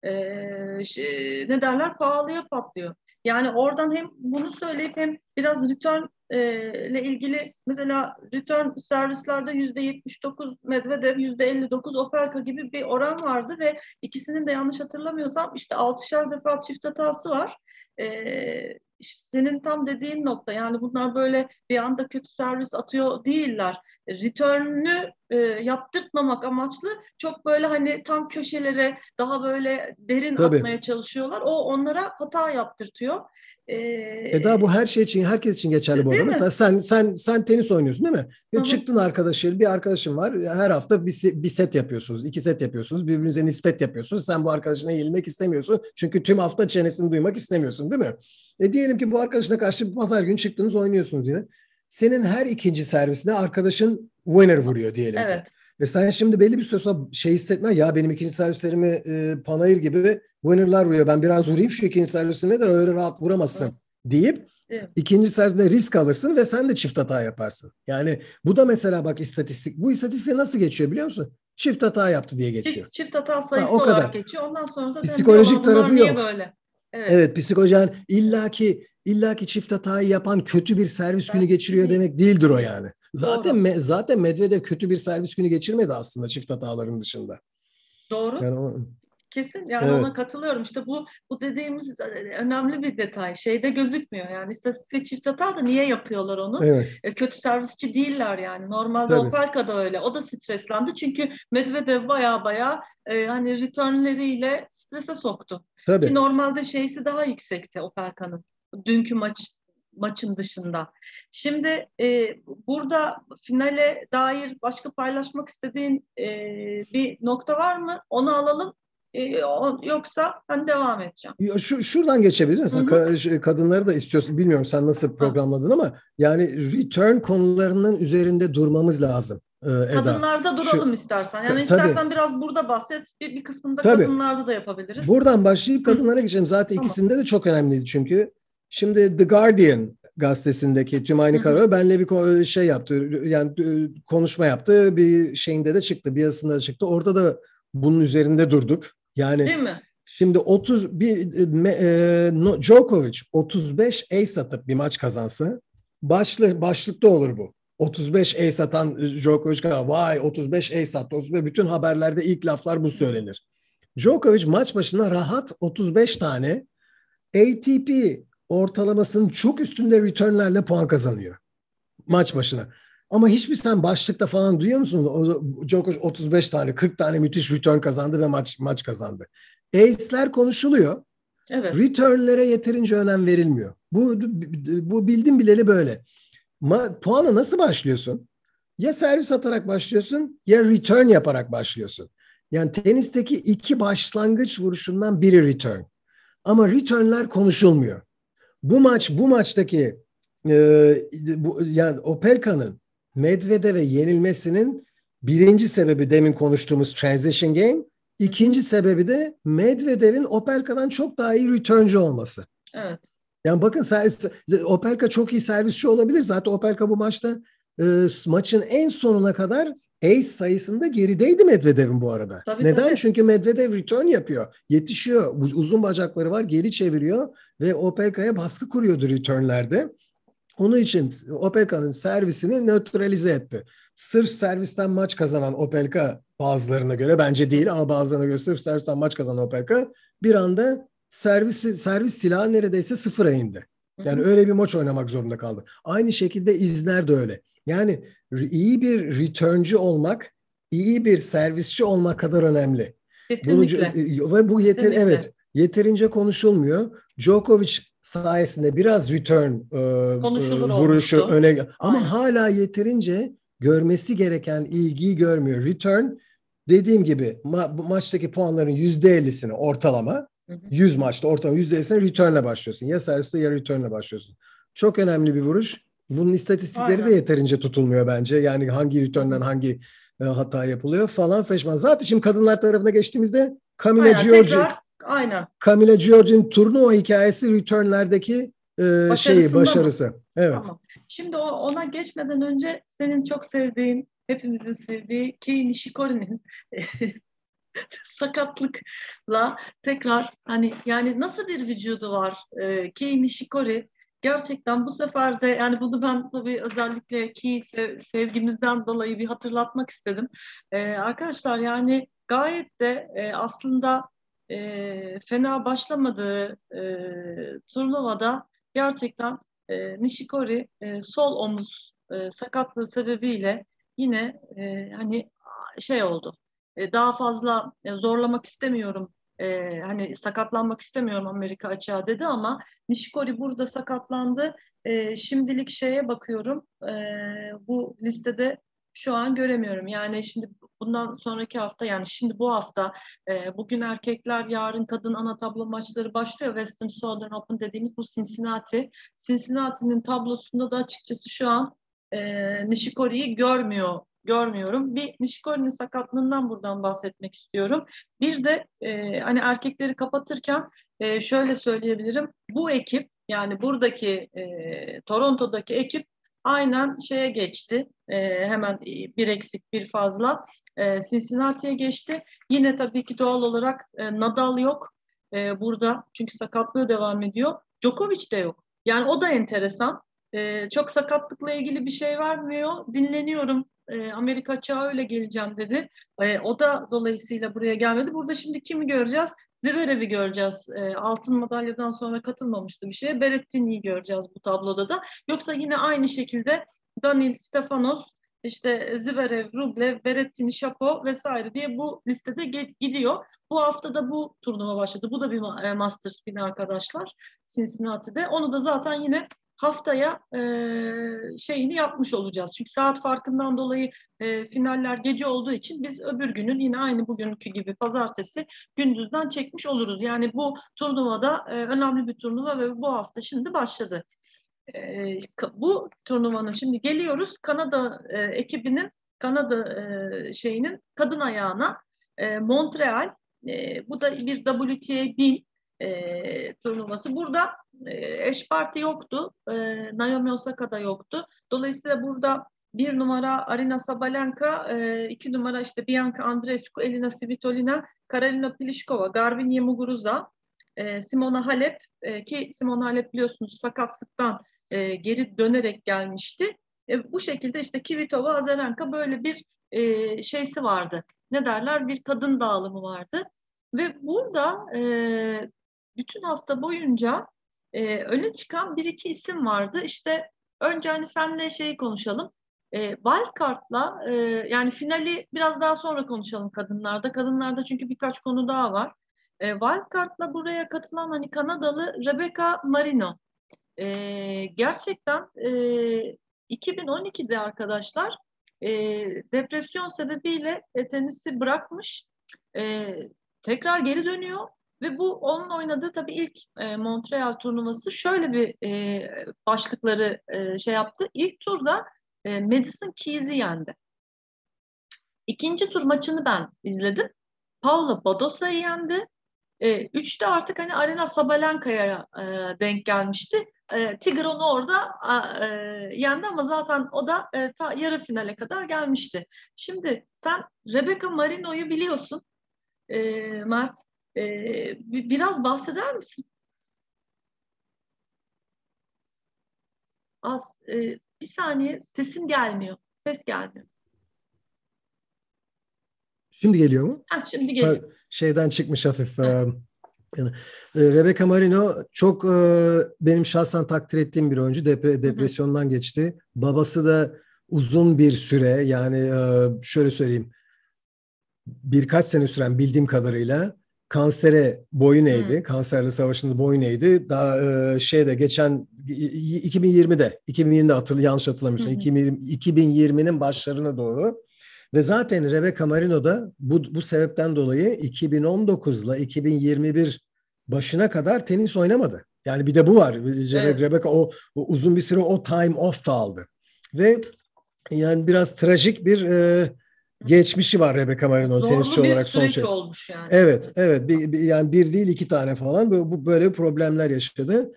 [SPEAKER 1] E, şey, ne derler pahalıya patlıyor. Yani oradan hem bunu söyleyip hem biraz return ile ilgili mesela return servislerde yüzde 79 Medvedev, yüzde 59 Opelka gibi bir oran vardı ve ikisinin de yanlış hatırlamıyorsam işte altışar defa çift hatası var. E, senin tam dediğin nokta yani bunlar böyle bir anda kötü servis atıyor değiller. Return'ü e, yaptırtmamak amaçlı çok böyle hani tam köşelere daha böyle derin Tabii. atmaya çalışıyorlar. O onlara hata yaptırtıyor.
[SPEAKER 2] Ee, Eda bu her şey için, herkes için geçerli bu arada. Mesela sen sen sen tenis oynuyorsun değil mi? Ya çıktın arkadaşın, bir arkadaşın var. Her hafta bir, bir set yapıyorsunuz, iki set yapıyorsunuz. Birbirinize nispet yapıyorsunuz. Sen bu arkadaşına yenilmek istemiyorsun. Çünkü tüm hafta çenesini duymak istemiyorsun değil mi? E diyelim ki bu arkadaşına karşı pazar günü çıktınız oynuyorsunuz yine. Senin her ikinci servisine arkadaşın winner vuruyor diyelim
[SPEAKER 1] evet.
[SPEAKER 2] ki. Ve sen şimdi belli bir süre sonra şey hissetme ya benim ikinci servislerimi e, panayır gibi winner'lar vuruyor. Ben biraz vurayım şu ikinci servisime de öyle rahat vuramazsın deyip Evet. İkinci servisinde risk alırsın ve sen de çift hata yaparsın. Yani bu da mesela bak istatistik. Bu istatistik nasıl geçiyor biliyor musun? Çift hata yaptı diye geçiyor.
[SPEAKER 1] Çift, çift hata sayısı ha, o
[SPEAKER 2] kadar.
[SPEAKER 1] olarak geçiyor. Ondan sonra da
[SPEAKER 2] psikolojik tarafı yok.
[SPEAKER 1] Böyle?
[SPEAKER 2] Evet. evet psikolojik yani illaki illaki çift hatayı yapan kötü bir servis günü geçiriyor değil. demek değildir o yani. Zaten me, zaten Medvedev kötü bir servis günü geçirmedi aslında çift hataların dışında.
[SPEAKER 1] Doğru. Yani o, Kesin yani evet. ona katılıyorum. İşte bu bu dediğimiz önemli bir detay. Şeyde gözükmüyor. Yani istatistik çift hata da niye yapıyorlar onu? Evet. E, kötü servisçi değiller yani. Normalde Tabii. Opelka da öyle. O da streslendi. Çünkü Medvedev baya baya e, hani returnleriyle strese soktu. Tabii. Ki normalde şeysi daha yüksekti Opelka'nın. Dünkü maç maçın dışında. Şimdi e, burada finale dair başka paylaşmak istediğin e, bir nokta var mı? Onu alalım. E, yoksa ben devam edeceğim.
[SPEAKER 2] Şu, şuradan geçebiliriz. Mesela ka- kadınları da istiyorsun. Bilmiyorum sen nasıl programladın ama yani return konularının üzerinde durmamız lazım.
[SPEAKER 1] E, Eda. Kadınlarda duralım Şu, istersen. Yani tabii. istersen biraz burada bahset. Bir, bir kısmında tabii. kadınlarda da yapabiliriz.
[SPEAKER 2] Buradan başlayıp kadınlara geçelim. Zaten tamam. ikisinde de çok önemliydi çünkü. Şimdi The Guardian gazetesindeki tüm aynı Karo benle bir şey yaptı. Yani konuşma yaptı. Bir şeyinde de çıktı. Bir yazısında da çıktı. Orada da bunun üzerinde durduk. Yani
[SPEAKER 1] Değil mi?
[SPEAKER 2] Şimdi 30 bir e, no, Djokovic 35 ace atıp bir maç kazansa başlı başlıkta olur bu. 35 ace atan Djokovic vay 35 ace attı. 35 bütün haberlerde ilk laflar bu söylenir. Djokovic maç başına rahat 35 tane ATP ortalamasının çok üstünde returnlerle puan kazanıyor. Maç başına. Ama hiçbir sen başlıkta falan duyuyor musun? Djokovic 35 tane, 40 tane müthiş return kazandı ve maç maç kazandı. Ace'ler konuşuluyor. Evet. Return'lere yeterince önem verilmiyor. Bu bu bildim bileli böyle. Ma, puana nasıl başlıyorsun? Ya servis atarak başlıyorsun ya return yaparak başlıyorsun. Yani tenisteki iki başlangıç vuruşundan biri return. Ama return'ler konuşulmuyor. Bu maç bu maçtaki e, bu, yani Opelka'nın Medvedev'e yenilmesinin birinci sebebi demin konuştuğumuz transition game. İkinci sebebi de Medvedev'in Opelka'dan çok daha iyi returncu olması.
[SPEAKER 1] Evet.
[SPEAKER 2] Yani bakın servis, Opelka çok iyi servisçi olabilir. Zaten Opelka bu maçta e, maçın en sonuna kadar ace sayısında gerideydi Medvedev'in bu arada. Tabii, Neden? Tabii. Çünkü Medvedev return yapıyor. Yetişiyor. Uzun bacakları var. Geri çeviriyor ve Opelka'ya baskı kuruyordu returnlerde. Onun için Opelka'nın servisini nötralize etti. Sırf servisten maç kazanan Opelka bazılarına göre bence değil ama bazılarına göre sırf servisten maç kazanan Opelka bir anda servisi, servis silahı neredeyse sıfıra indi. Yani öyle bir maç oynamak zorunda kaldı. Aynı şekilde izler de öyle. Yani iyi bir returncu olmak, iyi bir servisçi olmak kadar önemli.
[SPEAKER 1] Kesinlikle.
[SPEAKER 2] Bunu, ve bu yeter Kesinlikle. evet yeterince konuşulmuyor. Djokovic sayesinde biraz return e, e vuruşu olmuştu. öne ama Aynen. hala yeterince görmesi gereken ilgiyi görmüyor. Return dediğim gibi ma- maçtaki puanların yüzde ellisini ortalama hı hı. 100 maçta ortalama yüzde ellisini returnle başlıyorsun. Ya serviste ya returnle başlıyorsun. Çok önemli bir vuruş. Bunun istatistikleri Aynen. de yeterince tutulmuyor bence. Yani hangi return'den hangi e, hata yapılıyor falan feşman. Zaten şimdi kadınlar tarafına geçtiğimizde Camila Giorgi
[SPEAKER 1] Aynen.
[SPEAKER 2] Camila Giorgi'nin turnuva hikayesi returnlerdeki e, şeyi başarısı. Mı? Evet. Tamam.
[SPEAKER 1] Şimdi o, ona geçmeden önce senin çok sevdiğin, hepimizin sevdiği Kei Nishikori'nin sakatlıkla tekrar hani yani nasıl bir vücudu var e, Kei Nishikori gerçekten bu sefer de yani bunu ben tabii özellikle ki sevgimizden dolayı bir hatırlatmak istedim. Ee, arkadaşlar yani gayet de e, aslında e, fena başlamadığı e, turnuvada gerçekten e, Nishikori e, sol omuz e, sakatlığı sebebiyle yine e, hani şey oldu. E, daha fazla e, zorlamak istemiyorum. E, hani sakatlanmak istemiyorum Amerika açığa dedi ama Nishikori burada sakatlandı. E, şimdilik şeye bakıyorum. E, bu listede şu an göremiyorum. Yani şimdi bundan sonraki hafta yani şimdi bu hafta e, bugün erkekler yarın kadın ana tablo maçları başlıyor. Western Southern Open dediğimiz bu Cincinnati. Cincinnati'nin tablosunda da açıkçası şu an e, Nishikori'yi görmüyor görmüyorum. Bir Nishikori'nin sakatlığından buradan bahsetmek istiyorum. Bir de e, hani erkekleri kapatırken e, şöyle söyleyebilirim. Bu ekip yani buradaki e, Toronto'daki ekip aynen şeye geçti. E, hemen bir eksik bir fazla e, Cincinnati'ye geçti. Yine tabii ki doğal olarak e, Nadal yok e, burada çünkü sakatlığı devam ediyor. Djokovic de yok. Yani o da enteresan. E, çok sakatlıkla ilgili bir şey vermiyor. Dinleniyorum. E, Amerika çağı öyle geleceğim dedi. E, o da dolayısıyla buraya gelmedi. Burada şimdi kimi göreceğiz? Zverev'i göreceğiz. E, altın madalyadan sonra katılmamıştı bir şeye. Berettini'yi göreceğiz bu tabloda da. Yoksa yine aynı şekilde Danil Stefanos, işte Zverev, Rublev, Berettini, Şapo vesaire diye bu listede gidiyor. Bu hafta da bu turnuva başladı. Bu da bir e, Masters bini arkadaşlar Cincinnati'de. Onu da zaten yine haftaya e, şeyini yapmış olacağız. Çünkü saat farkından dolayı e, finaller gece olduğu için biz öbür günün yine aynı bugünkü gibi pazartesi gündüzden çekmiş oluruz. Yani bu turnuvada e, önemli bir turnuva ve bu hafta şimdi başladı. E, bu turnuvanın şimdi geliyoruz Kanada e, ekibinin Kanada e, şeyinin kadın ayağına e, Montreal e, bu da bir WTA 1000 e, turnuvası. Burada eş parti yoktu. E, Naomi Osaka'da yoktu. Dolayısıyla burada bir numara Arina Sabalenka, e, iki numara işte Bianca Andreescu, Elina Svitolina, Karolina Pliskova, Garbiñe Muguruza, e, Simona Halep e, ki Simona Halep biliyorsunuz sakatlıktan e, geri dönerek gelmişti. E, bu şekilde işte Kvitova, Azarenka böyle bir e, şeysi vardı. Ne derler? Bir kadın dağılımı vardı. Ve burada e, bütün hafta boyunca e, öne çıkan bir iki isim vardı. İşte önce hani senle şeyi konuşalım. E, Wildcard'la e, yani finali biraz daha sonra konuşalım kadınlarda. Kadınlarda çünkü birkaç konu daha var. E, Wildcard'la buraya katılan hani Kanadalı Rebecca Marino. E, gerçekten e, 2012'de arkadaşlar e, depresyon sebebiyle e, tenisi bırakmış. E, tekrar geri dönüyor ve bu onun oynadığı tabii ilk e, Montreal turnuvası şöyle bir e, başlıkları e, şey yaptı. İlk turda e, Madison Keys'i yendi. İkinci tur maçını ben izledim. Paula Badosa'yı yendi. E, üçte artık hani Arena Sabalenka'ya e, denk gelmişti. E, Tigr onu orada e, yendi ama zaten o da e, ta yarı finale kadar gelmişti. Şimdi sen Rebecca Marino'yu biliyorsun e, Mert. Ee, biraz bahseder misin? Az, e, bir saniye sesin gelmiyor. Ses gelmiyor.
[SPEAKER 2] Şimdi geliyor mu?
[SPEAKER 1] Ha, şimdi geliyor.
[SPEAKER 2] Şeyden çıkmış hafif. yani, e, Rebecca Marino çok e, benim şahsen takdir ettiğim bir oyuncu. Depre, depresyondan geçti. Babası da uzun bir süre yani e, şöyle söyleyeyim birkaç sene süren bildiğim kadarıyla kansere boyun eğdi. Hmm. Kanserle savaşında boyun eğdi. Daha e, şeyde geçen 2020'de 2020'de hatırlı yanlış hatırlamıyorsun. Hmm. 2020, 2020'nin başlarına doğru. Ve zaten Rebecca Marino da bu, bu sebepten dolayı 2019 ile 2021 başına kadar tenis oynamadı. Yani bir de bu var. Evet. Rebecca o, o uzun bir süre o time off da aldı. Ve yani biraz trajik bir e, geçmişi var Rebecca Marino tenisçi olarak
[SPEAKER 1] son şey. olmuş yani.
[SPEAKER 2] Evet, evet. Bir, bir, yani bir değil iki tane falan bu, bu böyle problemler yaşadı.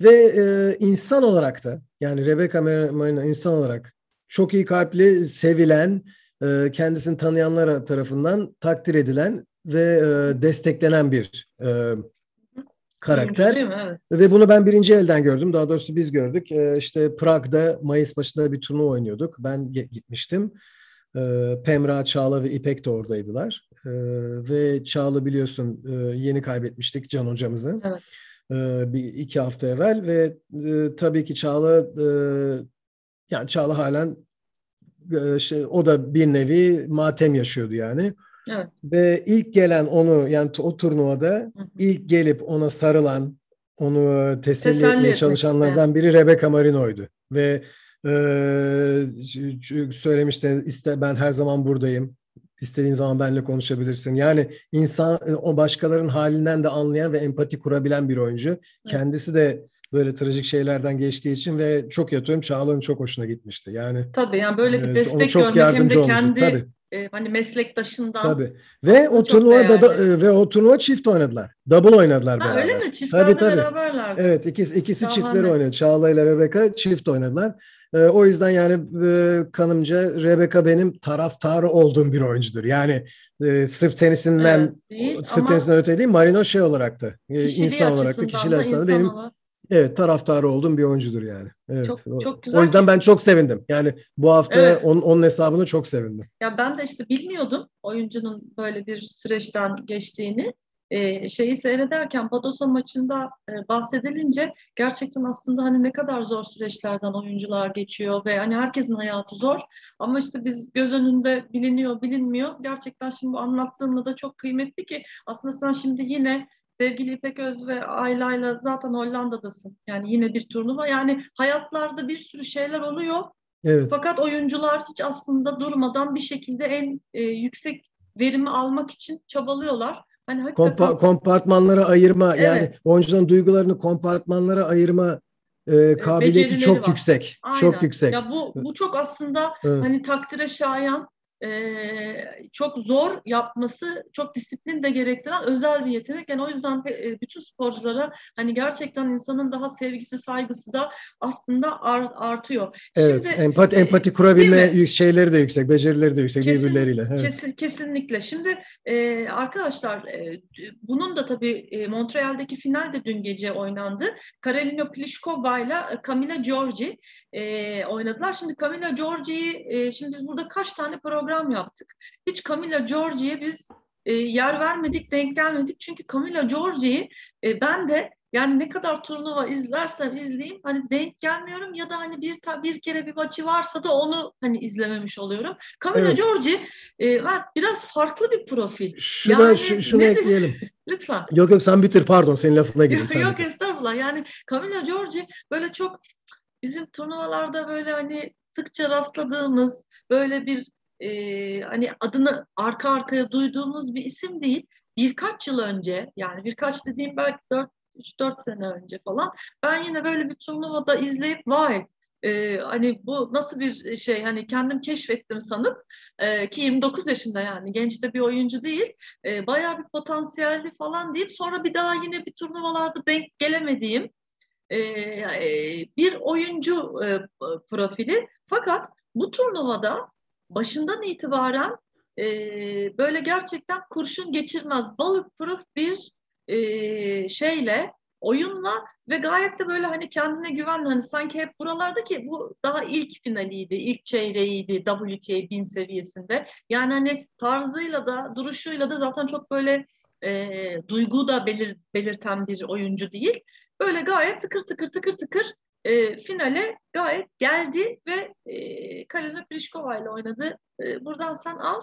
[SPEAKER 2] Ve e, insan olarak da yani Rebecca Marino insan olarak çok iyi kalpli, sevilen, e, kendisini tanıyanlar tarafından takdir edilen ve e, desteklenen bir e, karakter. Evet. Ve bunu ben birinci elden gördüm. Daha doğrusu biz gördük. E, işte Prag'da Mayıs başında bir turnuva oynuyorduk. Ben gitmiştim. E, Pemra, Çağla ve İpek de oradaydılar. E, ve Çağla biliyorsun e, yeni kaybetmiştik Can hocamızı. Evet. E, bir iki hafta evvel ve e, tabii ki Çağla e, yani Çağla halen e, şey, o da bir nevi matem yaşıyordu yani. Evet. Ve ilk gelen onu yani o turnuvada hı hı. ilk gelip ona sarılan, onu teselli, teselli etmeye çalışanlardan biri Rebecca Marino'ydu. Ve Ee, söylemişti işte ben her zaman buradayım. İstediğin zaman benimle konuşabilirsin. Yani insan o başkalarının halinden de anlayan ve empati kurabilen bir oyuncu. Evet. Kendisi de böyle trajik şeylerden geçtiği için ve çok yatıyorum Çağlar'ın çok hoşuna gitmişti. Yani
[SPEAKER 1] Tabii yani böyle bir destek çok görmek hem de kendi Tabii. E, hani meslektaşından.
[SPEAKER 2] Tabii. Ve o turnuvada da, e, ve o turnuva çift oynadılar. Double oynadılar ha, beraber.
[SPEAKER 1] Öyle mi? Çiftlerde tabii, tabii. beraberler.
[SPEAKER 2] Evet, ikisi ikisi çiftleri oynadı. Çağla ile Rebecca çift oynadılar. E, o yüzden yani e, kanımca Rebecca benim taraftarı olduğum bir oyuncudur. Yani e, sırf tenisinden evet, değil, sırf tenisinden öte değil Marino şey olarak da e, insan olarak da kişiler açısından benim olarak Evet taraftarı olduğum bir oyuncudur yani. Evet. Çok, çok güzel. O yüzden ben çok sevindim. Yani bu hafta evet. onun, onun hesabını çok sevindim.
[SPEAKER 1] Ya ben de işte bilmiyordum oyuncunun böyle bir süreçten geçtiğini. Ee, şeyi seyrederken Badosa maçında e, bahsedilince gerçekten aslında hani ne kadar zor süreçlerden oyuncular geçiyor ve hani herkesin hayatı zor ama işte biz göz önünde biliniyor bilinmiyor. Gerçekten şimdi bu anlattığınla da çok kıymetli ki aslında sen şimdi yine Sevgili İpek Öz ve Ayla'yla zaten Hollanda'dasın. Yani yine bir turnuva. Yani hayatlarda bir sürü şeyler oluyor. Evet. Fakat oyuncular hiç aslında durmadan bir şekilde en e, yüksek verimi almak için çabalıyorlar.
[SPEAKER 2] Hani hakikaten... Kompa- kompartmanlara ayırma evet. yani oyuncuların duygularını kompartmanlara ayırma e, kabiliyeti çok var. yüksek. Aynen. Çok yüksek.
[SPEAKER 1] Ya bu bu çok aslında evet. hani takdire şayan e, çok zor yapması, çok disiplin de gerektiren özel bir yetenek. Yani o yüzden e, bütün sporculara hani gerçekten insanın daha sevgisi, saygısı da aslında art, artıyor.
[SPEAKER 2] Evet, Şimdi, empati, empati kurabilme şeyleri de yüksek, becerileri de yüksek Kesin, birbirleriyle. Evet.
[SPEAKER 1] Kesin, kesinlikle. Şimdi e, arkadaşlar e, bunun da tabii e, Montreal'deki final de dün gece oynandı. Karolina Pliskova ile Camila Giorgi e, oynadılar. Şimdi Camila Giorgi'yi e, şimdi biz burada kaç tane program program yaptık. Hiç Camila Giorgi'ye biz e, yer vermedik, denk gelmedik. Çünkü Camila Giorgi'yi e, ben de yani ne kadar turnuva izlersem izleyeyim hani denk gelmiyorum ya da hani bir bir kere bir maçı varsa da onu hani izlememiş oluyorum. Camila evet. Giorgi e, biraz farklı bir profil.
[SPEAKER 2] Şuna, yani, şu, şunu ne, ekleyelim.
[SPEAKER 1] Lütfen.
[SPEAKER 2] Yok yok sen bitir pardon senin lafına gireyim.
[SPEAKER 1] Sen yok bitir. estağfurullah yani Camila Giorgi böyle çok bizim turnuvalarda böyle hani sıkça rastladığımız böyle bir e, hani adını arka arkaya duyduğumuz bir isim değil. Birkaç yıl önce yani birkaç dediğim belki 4 3-4 sene önce falan ben yine böyle bir turnuvada izleyip vay e, hani bu nasıl bir şey hani kendim keşfettim sanıp e, ki 29 yaşında yani genç de bir oyuncu değil e, bayağı bir potansiyelli falan deyip sonra bir daha yine bir turnuvalarda denk gelemediğim e, e, bir oyuncu e, profili fakat bu turnuvada başından itibaren e, böyle gerçekten kurşun geçirmez, bulletproof bir e, şeyle, oyunla ve gayet de böyle hani kendine güvenli hani sanki hep buralarda ki bu daha ilk finaliydi, ilk çeyreğiydi WTA 1000 seviyesinde. Yani hani tarzıyla da duruşuyla da zaten çok böyle e, duygu da belir, belirten bir oyuncu değil. Böyle gayet tıkır tıkır tıkır tıkır e, finale gayet geldi ve e, Karolina Pliskova ile oynadı. E, buradan sen al.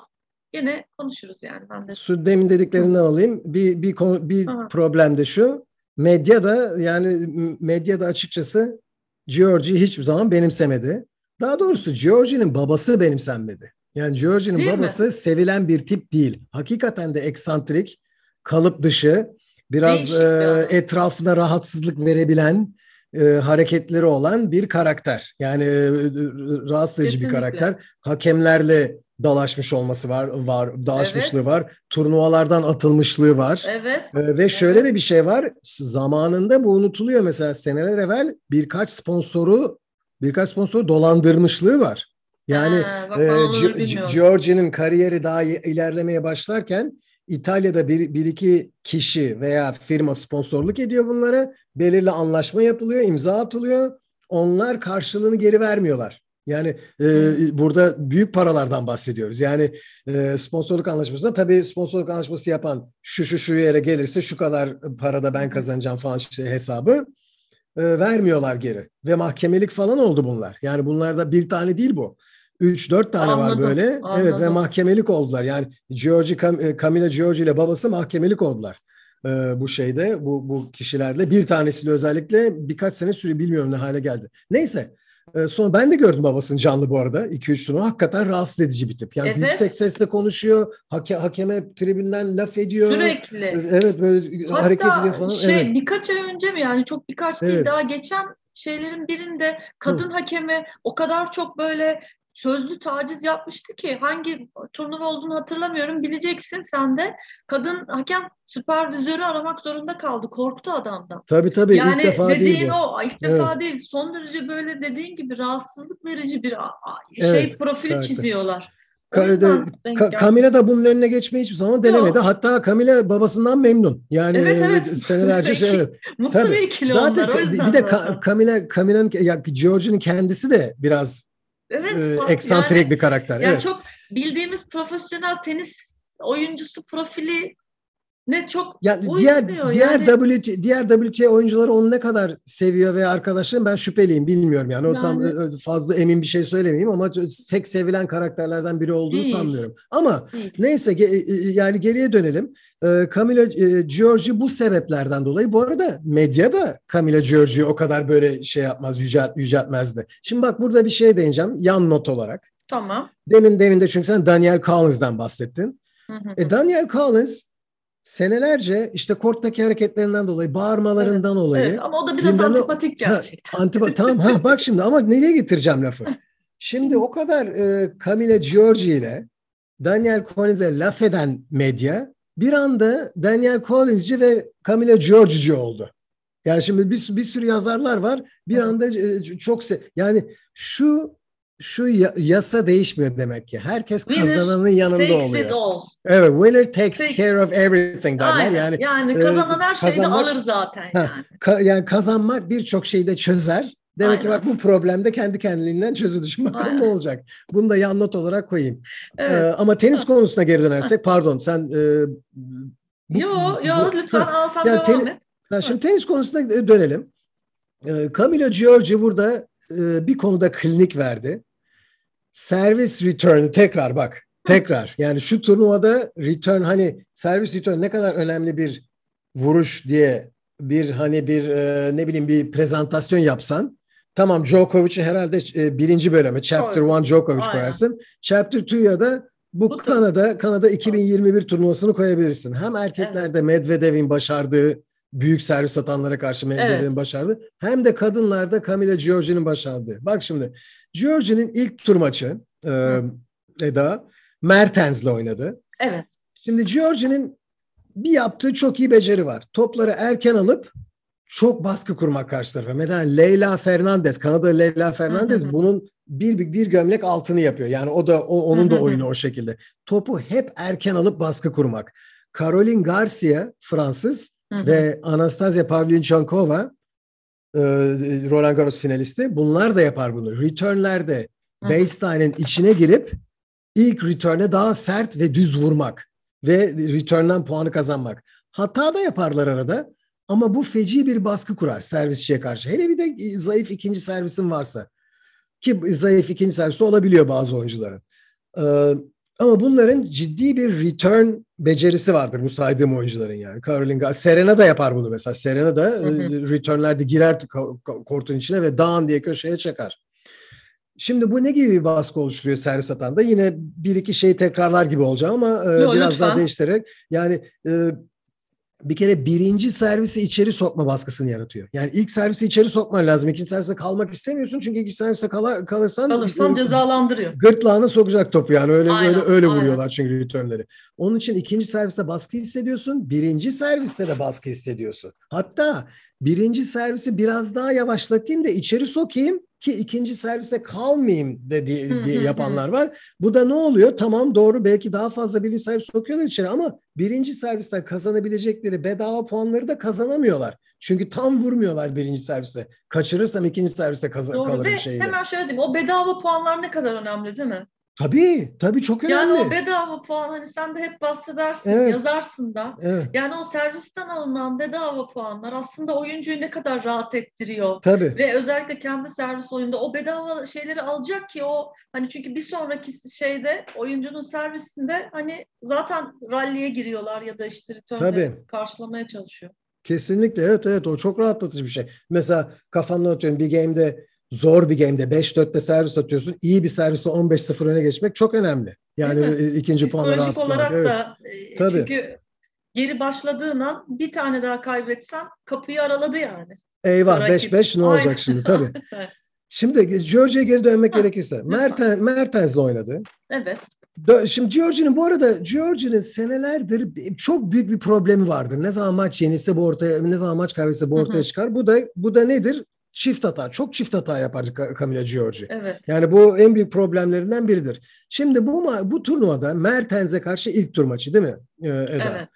[SPEAKER 1] Yine konuşuruz yani ben de.
[SPEAKER 2] Şu demin dediklerinden alayım. Bir bir konu, bir Aha. problem de şu. Medyada yani medyada açıkçası Georgie'yi hiçbir zaman benimsemedi. Daha doğrusu Georgie'nin babası benimsenmedi. Yani Georgie'nin babası mi? sevilen bir tip değil. Hakikaten de eksantrik, kalıp dışı, biraz e, etrafına rahatsızlık verebilen, e, hareketleri olan bir karakter. Yani e, rahatsız edici Kesinlikle. bir karakter. Hakemlerle dalaşmış olması var, var dalaşmışlığı evet. var. Turnuvalardan atılmışlığı var.
[SPEAKER 1] Evet.
[SPEAKER 2] E, ve şöyle evet. de bir şey var. Zamanında bu unutuluyor mesela seneler evvel birkaç sponsoru birkaç sponsor dolandırmışlığı var. Yani ha, e, Giorgio'nun kariyeri daha ilerlemeye başlarken İtalya'da bir, bir iki kişi veya firma sponsorluk ediyor bunlara. Belirli anlaşma yapılıyor, imza atılıyor. Onlar karşılığını geri vermiyorlar. Yani e, hmm. burada büyük paralardan bahsediyoruz. Yani e, sponsorluk anlaşmasında tabii sponsorluk anlaşması yapan şu şu şu yere gelirse şu kadar parada ben kazanacağım falan işte hesabı e, vermiyorlar geri. Ve mahkemelik falan oldu bunlar. Yani bunlarda bir tane değil bu. 3-4 tane anladım, var böyle. Anladım. Evet ve mahkemelik oldular. Yani Giorgi e, Camila Giorgi ile babası mahkemelik oldular. Ee, bu şeyde bu bu kişilerle bir tanesiyle özellikle birkaç sene süre bilmiyorum ne hale geldi. Neyse E, sonra ben de gördüm babasını canlı bu arada. 2-3 turnuva. Hakikaten rahatsız edici bir tip. Yani
[SPEAKER 1] Evet.
[SPEAKER 2] yüksek sesle konuşuyor. Hake, hakeme tribünden laf ediyor.
[SPEAKER 1] Sürekli.
[SPEAKER 2] Evet böyle
[SPEAKER 1] Hatta
[SPEAKER 2] hareket ediyor falan.
[SPEAKER 1] şey
[SPEAKER 2] evet.
[SPEAKER 1] birkaç ay önce mi yani çok birkaç değil
[SPEAKER 2] Evet.
[SPEAKER 1] daha geçen şeylerin birinde kadın hakeme o kadar çok böyle sözlü taciz yapmıştı ki hangi turnuva olduğunu hatırlamıyorum bileceksin sen de kadın hakem süpervizörü aramak zorunda kaldı korktu adamdan.
[SPEAKER 2] Tabii tabii
[SPEAKER 1] yani
[SPEAKER 2] ilk defa
[SPEAKER 1] dediğin
[SPEAKER 2] değil bu.
[SPEAKER 1] o ilk defa değil son derece böyle dediğin gibi rahatsızlık verici bir şey
[SPEAKER 2] Evet,
[SPEAKER 1] profili
[SPEAKER 2] karakter.
[SPEAKER 1] çiziyorlar.
[SPEAKER 2] Ka- de- Ka-. Camila da bunun önüne geçmeyi hiçbir zaman denemedi. Hatta Camila babasından memnun. Yani
[SPEAKER 1] Evet, evet.
[SPEAKER 2] e, senelerce şey evet.
[SPEAKER 1] Mutlu
[SPEAKER 2] Tabii.
[SPEAKER 1] bir ikili
[SPEAKER 2] Zaten
[SPEAKER 1] onlar
[SPEAKER 2] bir- de. Ka- Camila Camila'nın ya George'un kendisi de biraz
[SPEAKER 1] Evet,
[SPEAKER 2] e, eksantrik
[SPEAKER 1] yani-
[SPEAKER 2] bir karakter.
[SPEAKER 1] Yani
[SPEAKER 2] evet.
[SPEAKER 1] çok bildiğimiz profesyonel tenis oyuncusu profili ne çok
[SPEAKER 2] Yani diğer diğer
[SPEAKER 1] yani,
[SPEAKER 2] WT, diğer WTA oyuncuları onu ne kadar seviyor veya arkadaşlarım ben şüpheliyim bilmiyorum yani. O tam
[SPEAKER 1] Yani-
[SPEAKER 2] ö- fazla emin bir şey söylemeyeyim ama pek sevilen karakterlerden biri olduğunu
[SPEAKER 1] Değil.
[SPEAKER 2] sanmıyorum. Ama
[SPEAKER 1] değil.
[SPEAKER 2] Neyse ge- e, yani geriye dönelim. Ee, Camila e, Giorgi bu sebeplerden dolayı bu arada medyada Camila Giorgi'yi o kadar böyle şey yapmaz yücelt, yüceltmezdi. Şimdi bak burada bir şey değineceğim yan not olarak.
[SPEAKER 1] Tamam.
[SPEAKER 2] Demin demin de çünkü sen Daniel Collins'den bahsettin.
[SPEAKER 1] Hı hı.
[SPEAKER 2] E Daniel Collins senelerce işte korttaki hareketlerinden dolayı, bağırmalarından dolayı
[SPEAKER 1] Evet, ama o da biraz
[SPEAKER 2] gündeme-
[SPEAKER 1] antipatik
[SPEAKER 2] Ha,
[SPEAKER 1] gerçekten.
[SPEAKER 2] Antipa tamam ha bak şimdi ama nereye getireceğim lafı? Şimdi o kadar e, Camila Giorgi ile Daniel Collins'e laf eden medya bir anda Daniel Collins'ci ve Camila Giorgi'ci oldu. Yani şimdi bir, bir sürü yazarlar var. Bir anda e, çok se- yani şu şu ya- yasa değişmiyor demek ki. Herkes
[SPEAKER 1] Winner
[SPEAKER 2] kazananın yanında
[SPEAKER 1] Takes
[SPEAKER 2] oluyor.
[SPEAKER 1] it all.
[SPEAKER 2] Evet, winner takes
[SPEAKER 1] Takes-
[SPEAKER 2] care of everything derler.
[SPEAKER 1] Aynen.
[SPEAKER 2] Yani
[SPEAKER 1] Yani,
[SPEAKER 2] e,
[SPEAKER 1] kazanan her şeyi
[SPEAKER 2] kazanmak-
[SPEAKER 1] alır zaten
[SPEAKER 2] Ha,
[SPEAKER 1] yani.
[SPEAKER 2] Ka- yani kazanmak birçok şeyi de çözer. Demek ki
[SPEAKER 1] Aynen.
[SPEAKER 2] bak bu problem de kendi kendiliğinden çözülür. Şimdi bakalım ne olacak. Bunu da yan not olarak koyayım.
[SPEAKER 1] Evet.
[SPEAKER 2] Ee, ama tenis konusuna geri dönersek pardon sen e, bu-
[SPEAKER 1] yo
[SPEAKER 2] bu-
[SPEAKER 1] yo lütfen al sen
[SPEAKER 2] Ya
[SPEAKER 1] devam et.
[SPEAKER 2] ha, şimdi tenis konusuna dönelim. Ee, Camilo Giorgi burada e, bir konuda klinik verdi. Servis return tekrar bak. Tekrar. Yani şu turnuvada return hani servis return ne kadar önemli bir vuruş diye bir hani bir e, ne bileyim bir prezentasyon yapsan tamam Djokovic'i herhalde e, birinci bölüme Chapter
[SPEAKER 1] Koy.
[SPEAKER 2] 1 Djokovic
[SPEAKER 1] Aynen.
[SPEAKER 2] koyarsın. Chapter 2'ya da bu
[SPEAKER 1] Bu
[SPEAKER 2] Kanada Kanada 2021 turnuvasını koyabilirsin. Hem erkeklerde Medvedev'in başardığı büyük servis atanlara karşı Medvedev'in
[SPEAKER 1] Evet.
[SPEAKER 2] başardığı hem de kadınlarda Camila Giorgi'nin başardığı. Bak şimdi Giorgi'nin ilk tur maçı e, Eda Mertens'le oynadı.
[SPEAKER 1] Evet.
[SPEAKER 2] Şimdi Giorgi'nin bir yaptığı çok iyi beceri var. Topları erken alıp çok baskı kurmak karşı tarafa. Mesela Leyla Fernandez, Kanadalı Leyla Fernandez bunun bir, bir, bir gömlek altını yapıyor. Yani o da o, onun da oyunu o şekilde. Topu hep erken alıp baskı kurmak. Caroline Garcia Fransız ve Anastasia Pavlyuchenkova e, Roland Garros finalisti. Bunlar da yapar bunu. Returnlerde baseline'in içine girip ilk return'e daha sert ve düz vurmak ve return'dan puanı kazanmak. Hata da yaparlar arada ama bu feci bir baskı kurar servisçiye karşı. Hele bir de zayıf ikinci servisin varsa. Ki zayıf ikinci servisi olabiliyor bazı oyuncuların. Ee, ama bunların ciddi bir return becerisi vardır bu saydığım oyuncuların yani. Caroline Serena da yapar bunu mesela. Serena da
[SPEAKER 1] Hı hı.
[SPEAKER 2] e, returnlerde girer ko- ko- kortun içine ve dağın diye köşeye çakar. Şimdi bu ne gibi bir baskı oluşturuyor servis atanda? Yine bir iki şey tekrarlar gibi olacağım ama e, biraz
[SPEAKER 1] lütfen.
[SPEAKER 2] daha değiştirerek. Yani e, bir kere birinci servisi içeri sokma baskısını yaratıyor. Yani ilk servisi içeri sokman lazım. İkinci servise kalmak istemiyorsun çünkü ikinci servise kala, kalırsan
[SPEAKER 1] Kalırsan
[SPEAKER 2] e,
[SPEAKER 1] cezalandırıyor.
[SPEAKER 2] gırtlağına sokacak topu yani öyle
[SPEAKER 1] Aynen,
[SPEAKER 2] öyle öyle
[SPEAKER 1] aynen.
[SPEAKER 2] vuruyorlar çünkü returnleri. Onun için ikinci serviste baskı hissediyorsun, birinci serviste de baskı hissediyorsun. Hatta birinci servisi biraz daha yavaşlatayım da içeri sokayım ki ikinci servise kalmayayım de diye, yapanlar var. Bu da ne oluyor? Tamam doğru belki daha fazla birinci servis sokuyorlar içeri ama birinci servisten kazanabilecekleri bedava puanları da kazanamıyorlar. Çünkü tam vurmuyorlar birinci servise. Kaçırırsam ikinci servise kaz-
[SPEAKER 1] Doğru
[SPEAKER 2] kalırım
[SPEAKER 1] ve
[SPEAKER 2] şeyle.
[SPEAKER 1] hemen şöyle diyeyim o bedava puanlar ne kadar önemli değil mi?
[SPEAKER 2] Tabii, tabii çok önemli.
[SPEAKER 1] Yani o bedava puan hani sen de hep bahsedersin,
[SPEAKER 2] Evet.
[SPEAKER 1] yazarsın da.
[SPEAKER 2] Evet,
[SPEAKER 1] Yani o servisten alınan bedava puanlar aslında oyuncuyu ne kadar rahat ettiriyor.
[SPEAKER 2] tabii.
[SPEAKER 1] Ve özellikle kendi servis oyunda o bedava şeyleri alacak ki o hani çünkü bir sonraki şeyde oyuncunun servisinde hani zaten ralliye giriyorlar ya da işte return'de karşılamaya çalışıyor.
[SPEAKER 2] Kesinlikle evet evet o çok rahatlatıcı bir şey. Mesela kafamda atıyorum bir game'de zor bir game'de 5-4'te servis atıyorsun. İyi bir servisle 15-0 öne geçmek çok önemli. Yani ikinci puanı
[SPEAKER 1] rahat olarak evet. da e, Tabii. çünkü geri başladığın an bir tane daha kaybetsen kapıyı araladı yani.
[SPEAKER 2] Eyvah 5-5 ne olacak şimdi tabii. Şimdi George'ye geri dönmek gerekirse. Merten, Mertens'le oynadı.
[SPEAKER 1] Evet.
[SPEAKER 2] Şimdi George'nin bu arada George'nin senelerdir çok büyük bir problemi vardır. Ne zaman maç yenilse bu ortaya, ne zaman maç kaybetse bu ortaya çıkar. Bu da bu da nedir? Çift hata. Çok çift hata yapar Camila Giorgi.
[SPEAKER 1] Evet.
[SPEAKER 2] Yani bu en büyük problemlerinden biridir. Şimdi bu bu turnuvada Mertens'e karşı ilk tur maçı değil mi ee, Eda? Evet.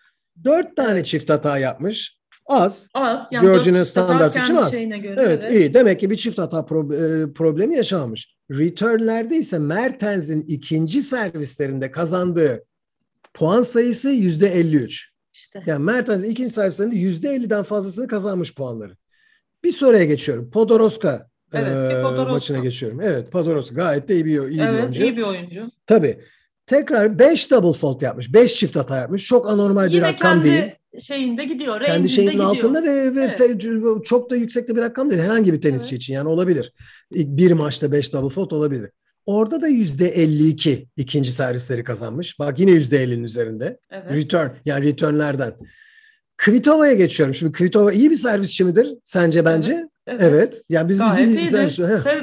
[SPEAKER 2] Dört tane çift hata yapmış. Az.
[SPEAKER 1] Az.
[SPEAKER 2] Yani Georgia'nın standart için az. Göre, evet, evet iyi. Demek ki bir çift hata e, problemi yaşamamış. Return'lerde ise Mertens'in ikinci servislerinde kazandığı puan sayısı yüzde 53. İşte. Yani Mertens ikinci servislerinde yüzde 50'den fazlasını kazanmış puanları. Bir soruya geçiyorum. Podoroska evet, e, Podoroska. maçına geçiyorum. Evet Podoroska gayet de iyi bir, iyi evet, bir oyuncu.
[SPEAKER 1] iyi bir oyuncu.
[SPEAKER 2] Tabii. Tekrar 5 double fault yapmış. 5 çift hata yapmış. Çok anormal Yine bir rakam değil.
[SPEAKER 1] şeyinde gidiyor.
[SPEAKER 2] Kendi şeyinin gidiyor. altında ve, ve evet. çok da yüksekte bir rakam değil. Herhangi bir tenisçi evet. için yani olabilir. Bir maçta 5 double fault olabilir. Orada da yüzde 52 ikinci servisleri kazanmış. Bak yine yüzde 50'nin üzerinde. Evet. Return yani returnlerden. Kvitova'ya geçiyorum. Şimdi Kvitova iyi bir servisçi midir sence bence? Evet. evet. Yani biz
[SPEAKER 1] Gayet bizi servis,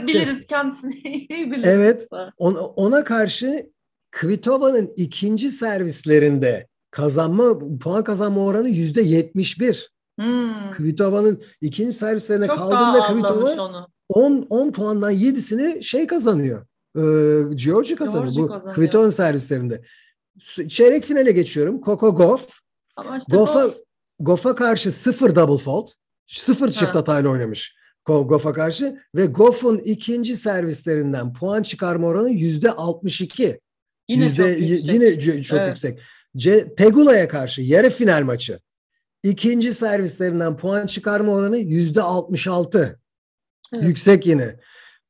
[SPEAKER 1] biliriz şey, kendisini iyi biliriz.
[SPEAKER 2] Evet. Ona, ona karşı Kvitova'nın ikinci servislerinde kazanma puan kazanma oranı yüzde yetmiş bir. Hmm. Kvitova'nın ikinci servislerine Çok kaldığında Kvitova 10 10 puandan 7'sini şey kazanıyor. Ee, Georgi kazanıyor Georgi bu kazanıyor. Kvitova'nın servislerinde. Çeyrek finale geçiyorum. Coco Goff. Işte Goff'a Goff'a karşı sıfır double fault. Sıfır çift ha. hatayla oynamış. Goff'a karşı ve Goff'un ikinci servislerinden puan çıkarma oranı yüzde 62. Yine yüzde, çok yüksek. Yine çok evet. yüksek. C, Pegula'ya karşı yarı final maçı. İkinci servislerinden puan çıkarma oranı yüzde 66. Evet. Yüksek yine.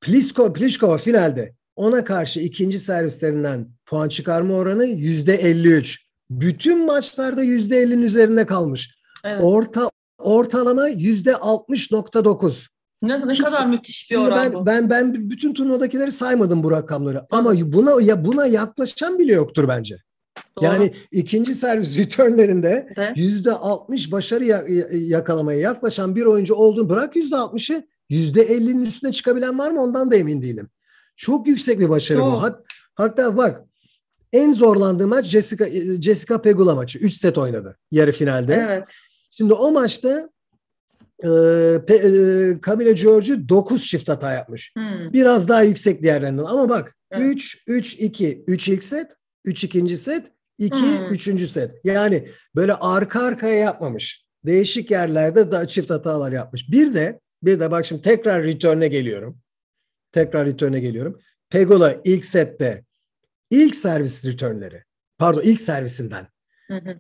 [SPEAKER 2] Plisko, Pliskova finalde ona karşı ikinci servislerinden puan çıkarma oranı yüzde 53. Bütün maçlarda yüzde 50'nin üzerinde kalmış. Evet. Orta ortalama yüzde 60.9.
[SPEAKER 1] Ne, ne Hiç, kadar müthiş bir oran
[SPEAKER 2] ben,
[SPEAKER 1] bu.
[SPEAKER 2] Ben ben bütün turnuvadakileri saymadım bu rakamları. Tamam. Ama buna ya buna yaklaşan bile yoktur bence. Doğru. Yani ikinci servis returnlerinde yüzde 60 başarı yakalamaya yaklaşan bir oyuncu olduğunu bırak yüzde 60'ı yüzde 50'nin üstüne çıkabilen var mı ondan da emin değilim. Çok yüksek bir başarı Doğru. bu. Hat, hatta bak en zorlandığı maç Jessica Jessica Pegula maçı. 3 set oynadı yarı finalde.
[SPEAKER 1] Evet.
[SPEAKER 2] Şimdi o maçta e, Pe, e, Camila Giorgi 9 çift hata yapmış. Hmm. Biraz daha yüksek diğerlerinden ama bak 3 3 2 3 ilk set 3 ikinci set, 2 hmm. üçüncü set. Yani böyle arka arkaya yapmamış. Değişik yerlerde daha çift hatalar yapmış. Bir de bir de bak şimdi tekrar return'e geliyorum. Tekrar return'e geliyorum. Pegula ilk sette ilk servis return'leri pardon ilk servisinden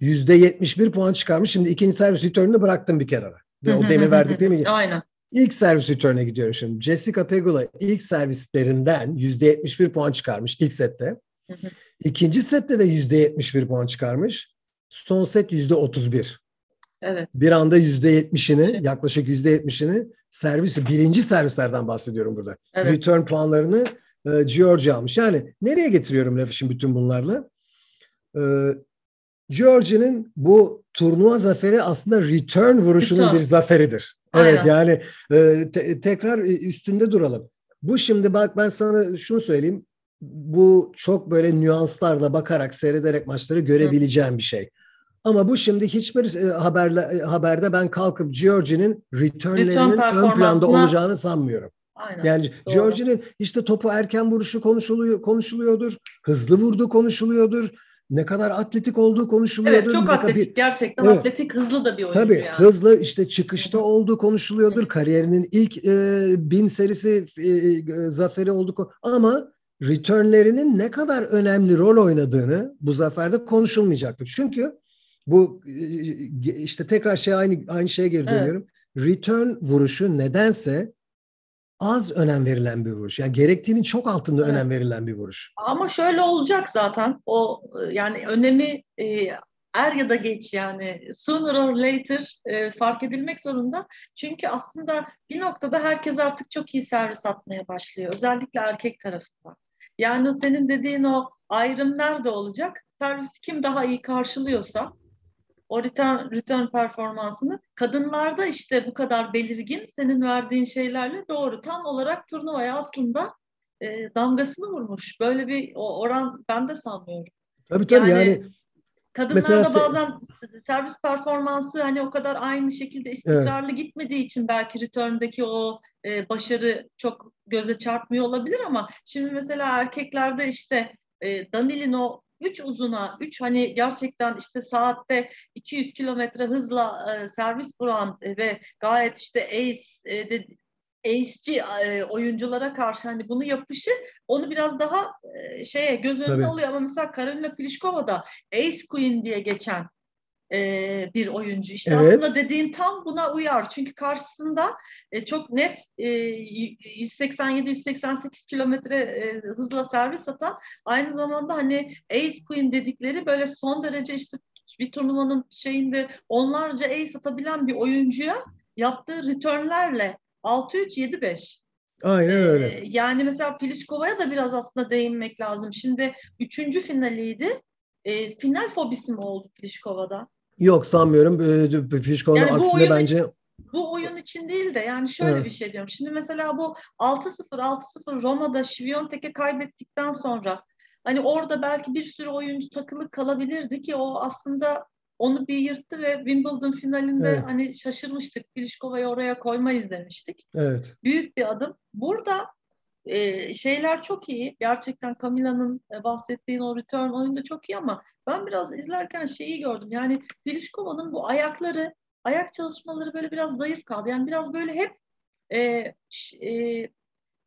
[SPEAKER 2] yüzde yetmiş bir puan çıkarmış. Şimdi ikinci servis return'ünü bıraktım bir kere. O demi verdik değil mi?
[SPEAKER 1] Aynen.
[SPEAKER 2] İlk servis return'e gidiyorum şimdi. Jessica Pegula ilk servislerinden yüzde yetmiş bir puan çıkarmış ilk sette. İkinci sette de yüzde yetmiş bir puan çıkarmış. Son set yüzde otuz bir.
[SPEAKER 1] Evet.
[SPEAKER 2] Bir anda yüzde yetmişini, yaklaşık yüzde yetmişini servis, birinci servislerden bahsediyorum burada. Evet. Return puanlarını e, George almış. Yani nereye getiriyorum lafı şimdi bütün bunlarla? E, George'nin bu turnuva zaferi aslında return vuruşunun return. bir zaferidir. Evet Aynen. yani e, te, tekrar e, üstünde duralım. Bu şimdi bak ben sana şunu söyleyeyim bu çok böyle nüanslarla bakarak seyrederek maçları görebileceğim bir şey. Ama bu şimdi hiçbir e, haberle, e, haberde ben kalkıp Georgie'nin returnlerinin ön planda olacağını sanmıyorum. Aynen, yani Georgie'nin işte topu erken vuruşu konuşuluyor konuşuluyordur. Hızlı vurduğu konuşuluyordur. Ne kadar atletik olduğu konuşuluyordur. Evet
[SPEAKER 1] çok atletik bir, gerçekten evet, atletik hızlı da bir oyuncu
[SPEAKER 2] tabii,
[SPEAKER 1] yani.
[SPEAKER 2] hızlı işte çıkışta olduğu konuşuluyordur. Kariyerinin ilk e, bin serisi e, e, zaferi olduğu ama returnlerinin ne kadar önemli rol oynadığını bu zaferde konuşulmayacaktır. Çünkü bu e, işte tekrar şey aynı aynı şeye geri dönüyorum. Evet. Return vuruşu nedense az önem verilen bir vuruş. Yani gerektiğinin çok altında evet. önem verilen bir vuruş.
[SPEAKER 1] Ama şöyle olacak zaten. O yani önemi e, er ya da geç yani sooner or later e, fark edilmek zorunda. Çünkü aslında bir noktada herkes artık çok iyi servis atmaya başlıyor. Özellikle erkek tarafından. Yani senin dediğin o ayrım nerede olacak? Servis kim daha iyi karşılıyorsa o return, return performansını kadınlarda işte bu kadar belirgin senin verdiğin şeylerle doğru tam olarak turnuvaya aslında e, damgasını vurmuş. Böyle bir oran ben de sanmıyorum.
[SPEAKER 2] Tabii tabii yani, yani
[SPEAKER 1] kadınlarda mesela, bazen servis performansı hani o kadar aynı şekilde istikrarlı evet. gitmediği için belki return'daki o e, başarı çok göze çarpmıyor olabilir ama şimdi mesela erkeklerde işte e, Danil'in o üç uzuna, üç hani gerçekten işte saatte 200 kilometre hızla e, servis vuran e, ve gayet işte ace e, de, ace'ci e, oyunculara karşı hani bunu yapışı onu biraz daha e, şeye göz önünde Tabii. oluyor ama mesela Karolina Pliskova da Ace Queen diye geçen e, bir oyuncu. İşte evet. aslında dediğin tam buna uyar. Çünkü karşısında e, çok net e, 187-188 kilometre e, hızla servis atan aynı zamanda hani Ace Queen dedikleri böyle son derece işte bir turnuvanın şeyinde onlarca ace atabilen bir oyuncuya yaptığı returnlerle 6-3-7-5
[SPEAKER 2] Aynen öyle. Ee,
[SPEAKER 1] yani mesela Pliškova'ya da biraz aslında değinmek lazım. Şimdi üçüncü finaliydi. E, final fobisi mi oldu Pliškova'da?
[SPEAKER 2] Yok sanmıyorum. Pliškova'nın yani aksine oyun, bence...
[SPEAKER 1] Bu oyun için değil de yani şöyle evet. bir şey diyorum. Şimdi mesela bu 6-0 6-0 Roma'da Şiviyontek'e kaybettikten sonra hani orada belki bir sürü oyuncu takılı kalabilirdi ki o aslında onu bir yırttı ve Wimbledon finalinde evet. hani şaşırmıştık. Pliškova'yı oraya koymayız demiştik.
[SPEAKER 2] Evet.
[SPEAKER 1] Büyük bir adım. Burada e, şeyler çok iyi. Gerçekten Camila'nın e, bahsettiğin o return oyunda çok iyi ama ben biraz izlerken şeyi gördüm. Yani Pliškova'nın bu ayakları, ayak çalışmaları böyle biraz zayıf kaldı. Yani biraz böyle hep e, e,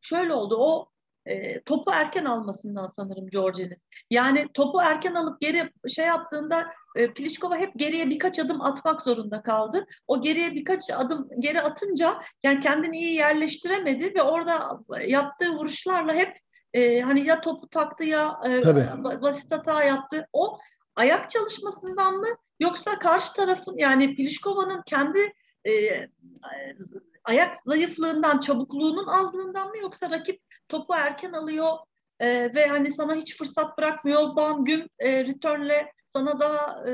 [SPEAKER 1] şöyle oldu. O e, topu erken almasından sanırım Georgie'nin. Yani topu erken alıp geri şey yaptığında e, Pliskova hep geriye birkaç adım atmak zorunda kaldı. O geriye birkaç adım geri atınca yani kendini iyi yerleştiremedi ve orada yaptığı vuruşlarla hep e, hani ya topu taktı ya e, basit hata yaptı. O ayak çalışmasından mı yoksa karşı tarafın yani Pliškova'nın kendi e, ayak zayıflığından, çabukluğunun azlığından mı yoksa rakip topu erken alıyor e, ve hani sana hiç fırsat bırakmıyor. Bam güm e, returnle sana daha e,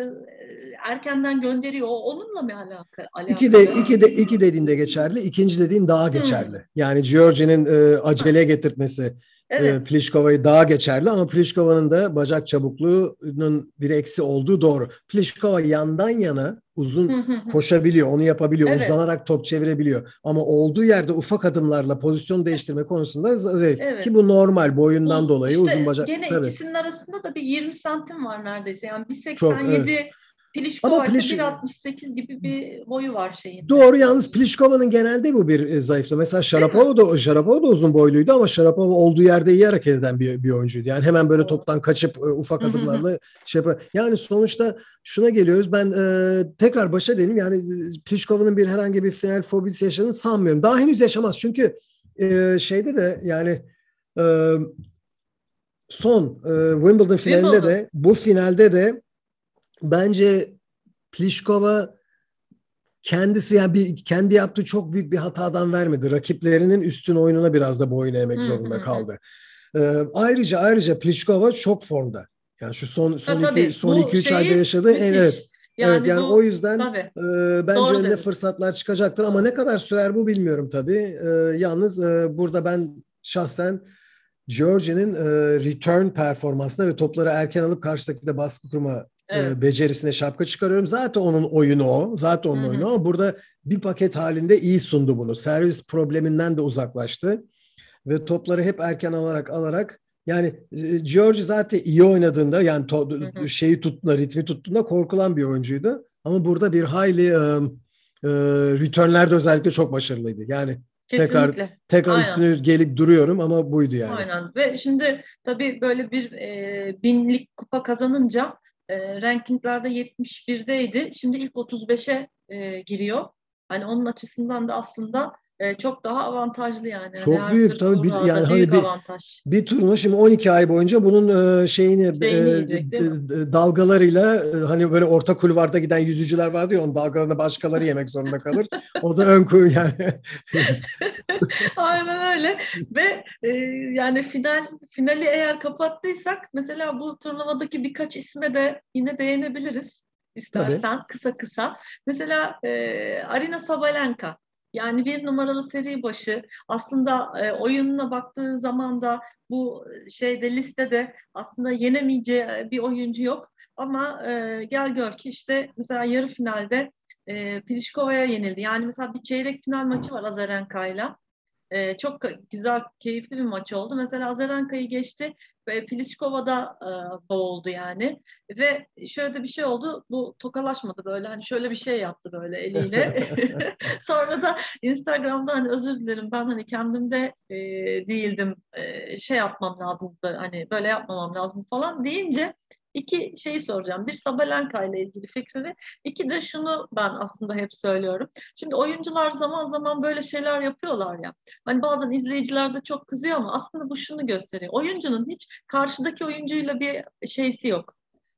[SPEAKER 1] erkenden gönderiyor. Onunla mı alaka? alakalı?
[SPEAKER 2] İki de iki de iki dediğinde geçerli, ikinci dediğin daha geçerli. Hmm. Yani Georgie'nin e, acele getirtmesi Evet. Pliškova'yı daha geçerli ama Pliškova'nın da bacak çabukluğunun bir eksi olduğu doğru. Pliškova yandan yana uzun koşabiliyor, onu yapabiliyor, evet. uzanarak top çevirebiliyor. Ama olduğu yerde ufak adımlarla pozisyon değiştirme konusunda zayıf. Evet. Ki bu normal boyundan bu, dolayı işte uzun bacak.
[SPEAKER 1] Gene Tabii. ikisinin arasında da bir 20 santim var neredeyse. Yani 1.87 evet. Pliskova Ama Pliş... 1.68 gibi bir boyu var şeyin.
[SPEAKER 2] Doğru yalnız Pliškova'nın genelde bu bir e, zayıflığı. Mesela Sharapova da Sharapova da uzun boyluydu ama Sharapova olduğu yerde iyi hareket eden bir, bir oyuncuydu. Yani hemen böyle toptan kaçıp e, ufak adımlarla şey yapar. Yani sonuçta şuna geliyoruz. Ben e, tekrar başa dedim. Yani e, Pliškova'nın bir herhangi bir final fobisi yaşadığını sanmıyorum. Daha henüz yaşamaz. Çünkü e, şeyde de yani e, son e, Wimbledon finalinde Wimbledon. de bu finalde de bence Pliskova kendisi yani bir kendi yaptığı çok büyük bir hatadan vermedi. Rakiplerinin üstün oyununa biraz da boyun eğmek zorunda kaldı. Ee, ayrıca ayrıca Pliskova çok formda. Yani şu son son ha, iki son iki üç ayda yaşadığı en evet. Yani evet yani bu, o yüzden e, bence Doğru önüne dedim. fırsatlar çıkacaktır ama ne kadar sürer bu bilmiyorum tabii. E, yalnız e, burada ben şahsen Georgie'nin e, return performansına ve topları erken alıp karşıdaki de baskı kurma evet. becerisine şapka çıkarıyorum. Zaten onun oyunu o. Zaten onun Hı-hı. oyunu ama burada bir paket halinde iyi sundu bunu. Servis probleminden de uzaklaştı. Ve topları hep erken alarak alarak yani George zaten iyi oynadığında yani to- şeyi tuttuğunda, ritmi tuttuğunda korkulan bir oyuncuydu. Ama burada bir hayli e, e, returnlerde özellikle çok başarılıydı. Yani Kesinlikle. tekrar tekrar Aynen. üstüne gelip duruyorum ama buydu yani.
[SPEAKER 1] Aynen ve şimdi tabii böyle bir e, binlik kupa kazanınca e, rankinglerde 71'deydi. Şimdi ilk 35'e e, giriyor. Hani onun açısından da aslında e, çok daha avantajlı yani.
[SPEAKER 2] Çok
[SPEAKER 1] Her
[SPEAKER 2] büyük tabii bir, yani hani
[SPEAKER 1] büyük
[SPEAKER 2] bir,
[SPEAKER 1] avantaj.
[SPEAKER 2] bir turnuva şimdi 12 ay boyunca bunun e, şeyini
[SPEAKER 1] Şeyini
[SPEAKER 2] e,
[SPEAKER 1] yiyecek,
[SPEAKER 2] dalgalarıyla e, hani böyle orta kulvarda giden yüzücüler vardı ya onun dalgalarını başkaları yemek zorunda kalır. O da ön kuyu yani.
[SPEAKER 1] Aynen öyle ve e, yani final finali eğer kapattıysak mesela bu turnuvadaki birkaç isme de yine değinebiliriz istersen kısa kısa. Mesela e, Arina Sabalenka yani bir numaralı seri başı aslında e, oyununa baktığı zaman da bu şeyde listede aslında yenemeyeceği bir oyuncu yok. Ama e, gel gör ki işte mesela yarı finalde e, Pliškova'ya yenildi. Yani mesela bir çeyrek final maçı var Azarenka'yla. E, çok güzel, keyifli bir maç oldu. Mesela Azarenka'yı geçti ve Pliškova'da e, boğuldu yani. Ve şöyle de bir şey oldu. Bu tokalaşmadı böyle. Hani şöyle bir şey yaptı böyle eliyle. Sonra da Instagram'da hani özür dilerim ben hani kendimde e, değildim. E, şey yapmam lazımdı. Hani böyle yapmamam lazım falan deyince iki şeyi soracağım. Bir Sabalenka ile ilgili fikrini. İki de şunu ben aslında hep söylüyorum. Şimdi oyuncular zaman zaman böyle şeyler yapıyorlar ya. Hani bazen izleyiciler de çok kızıyor ama aslında bu şunu gösteriyor. Oyuncunun hiç karşıdaki oyuncuyla bir şeysi yok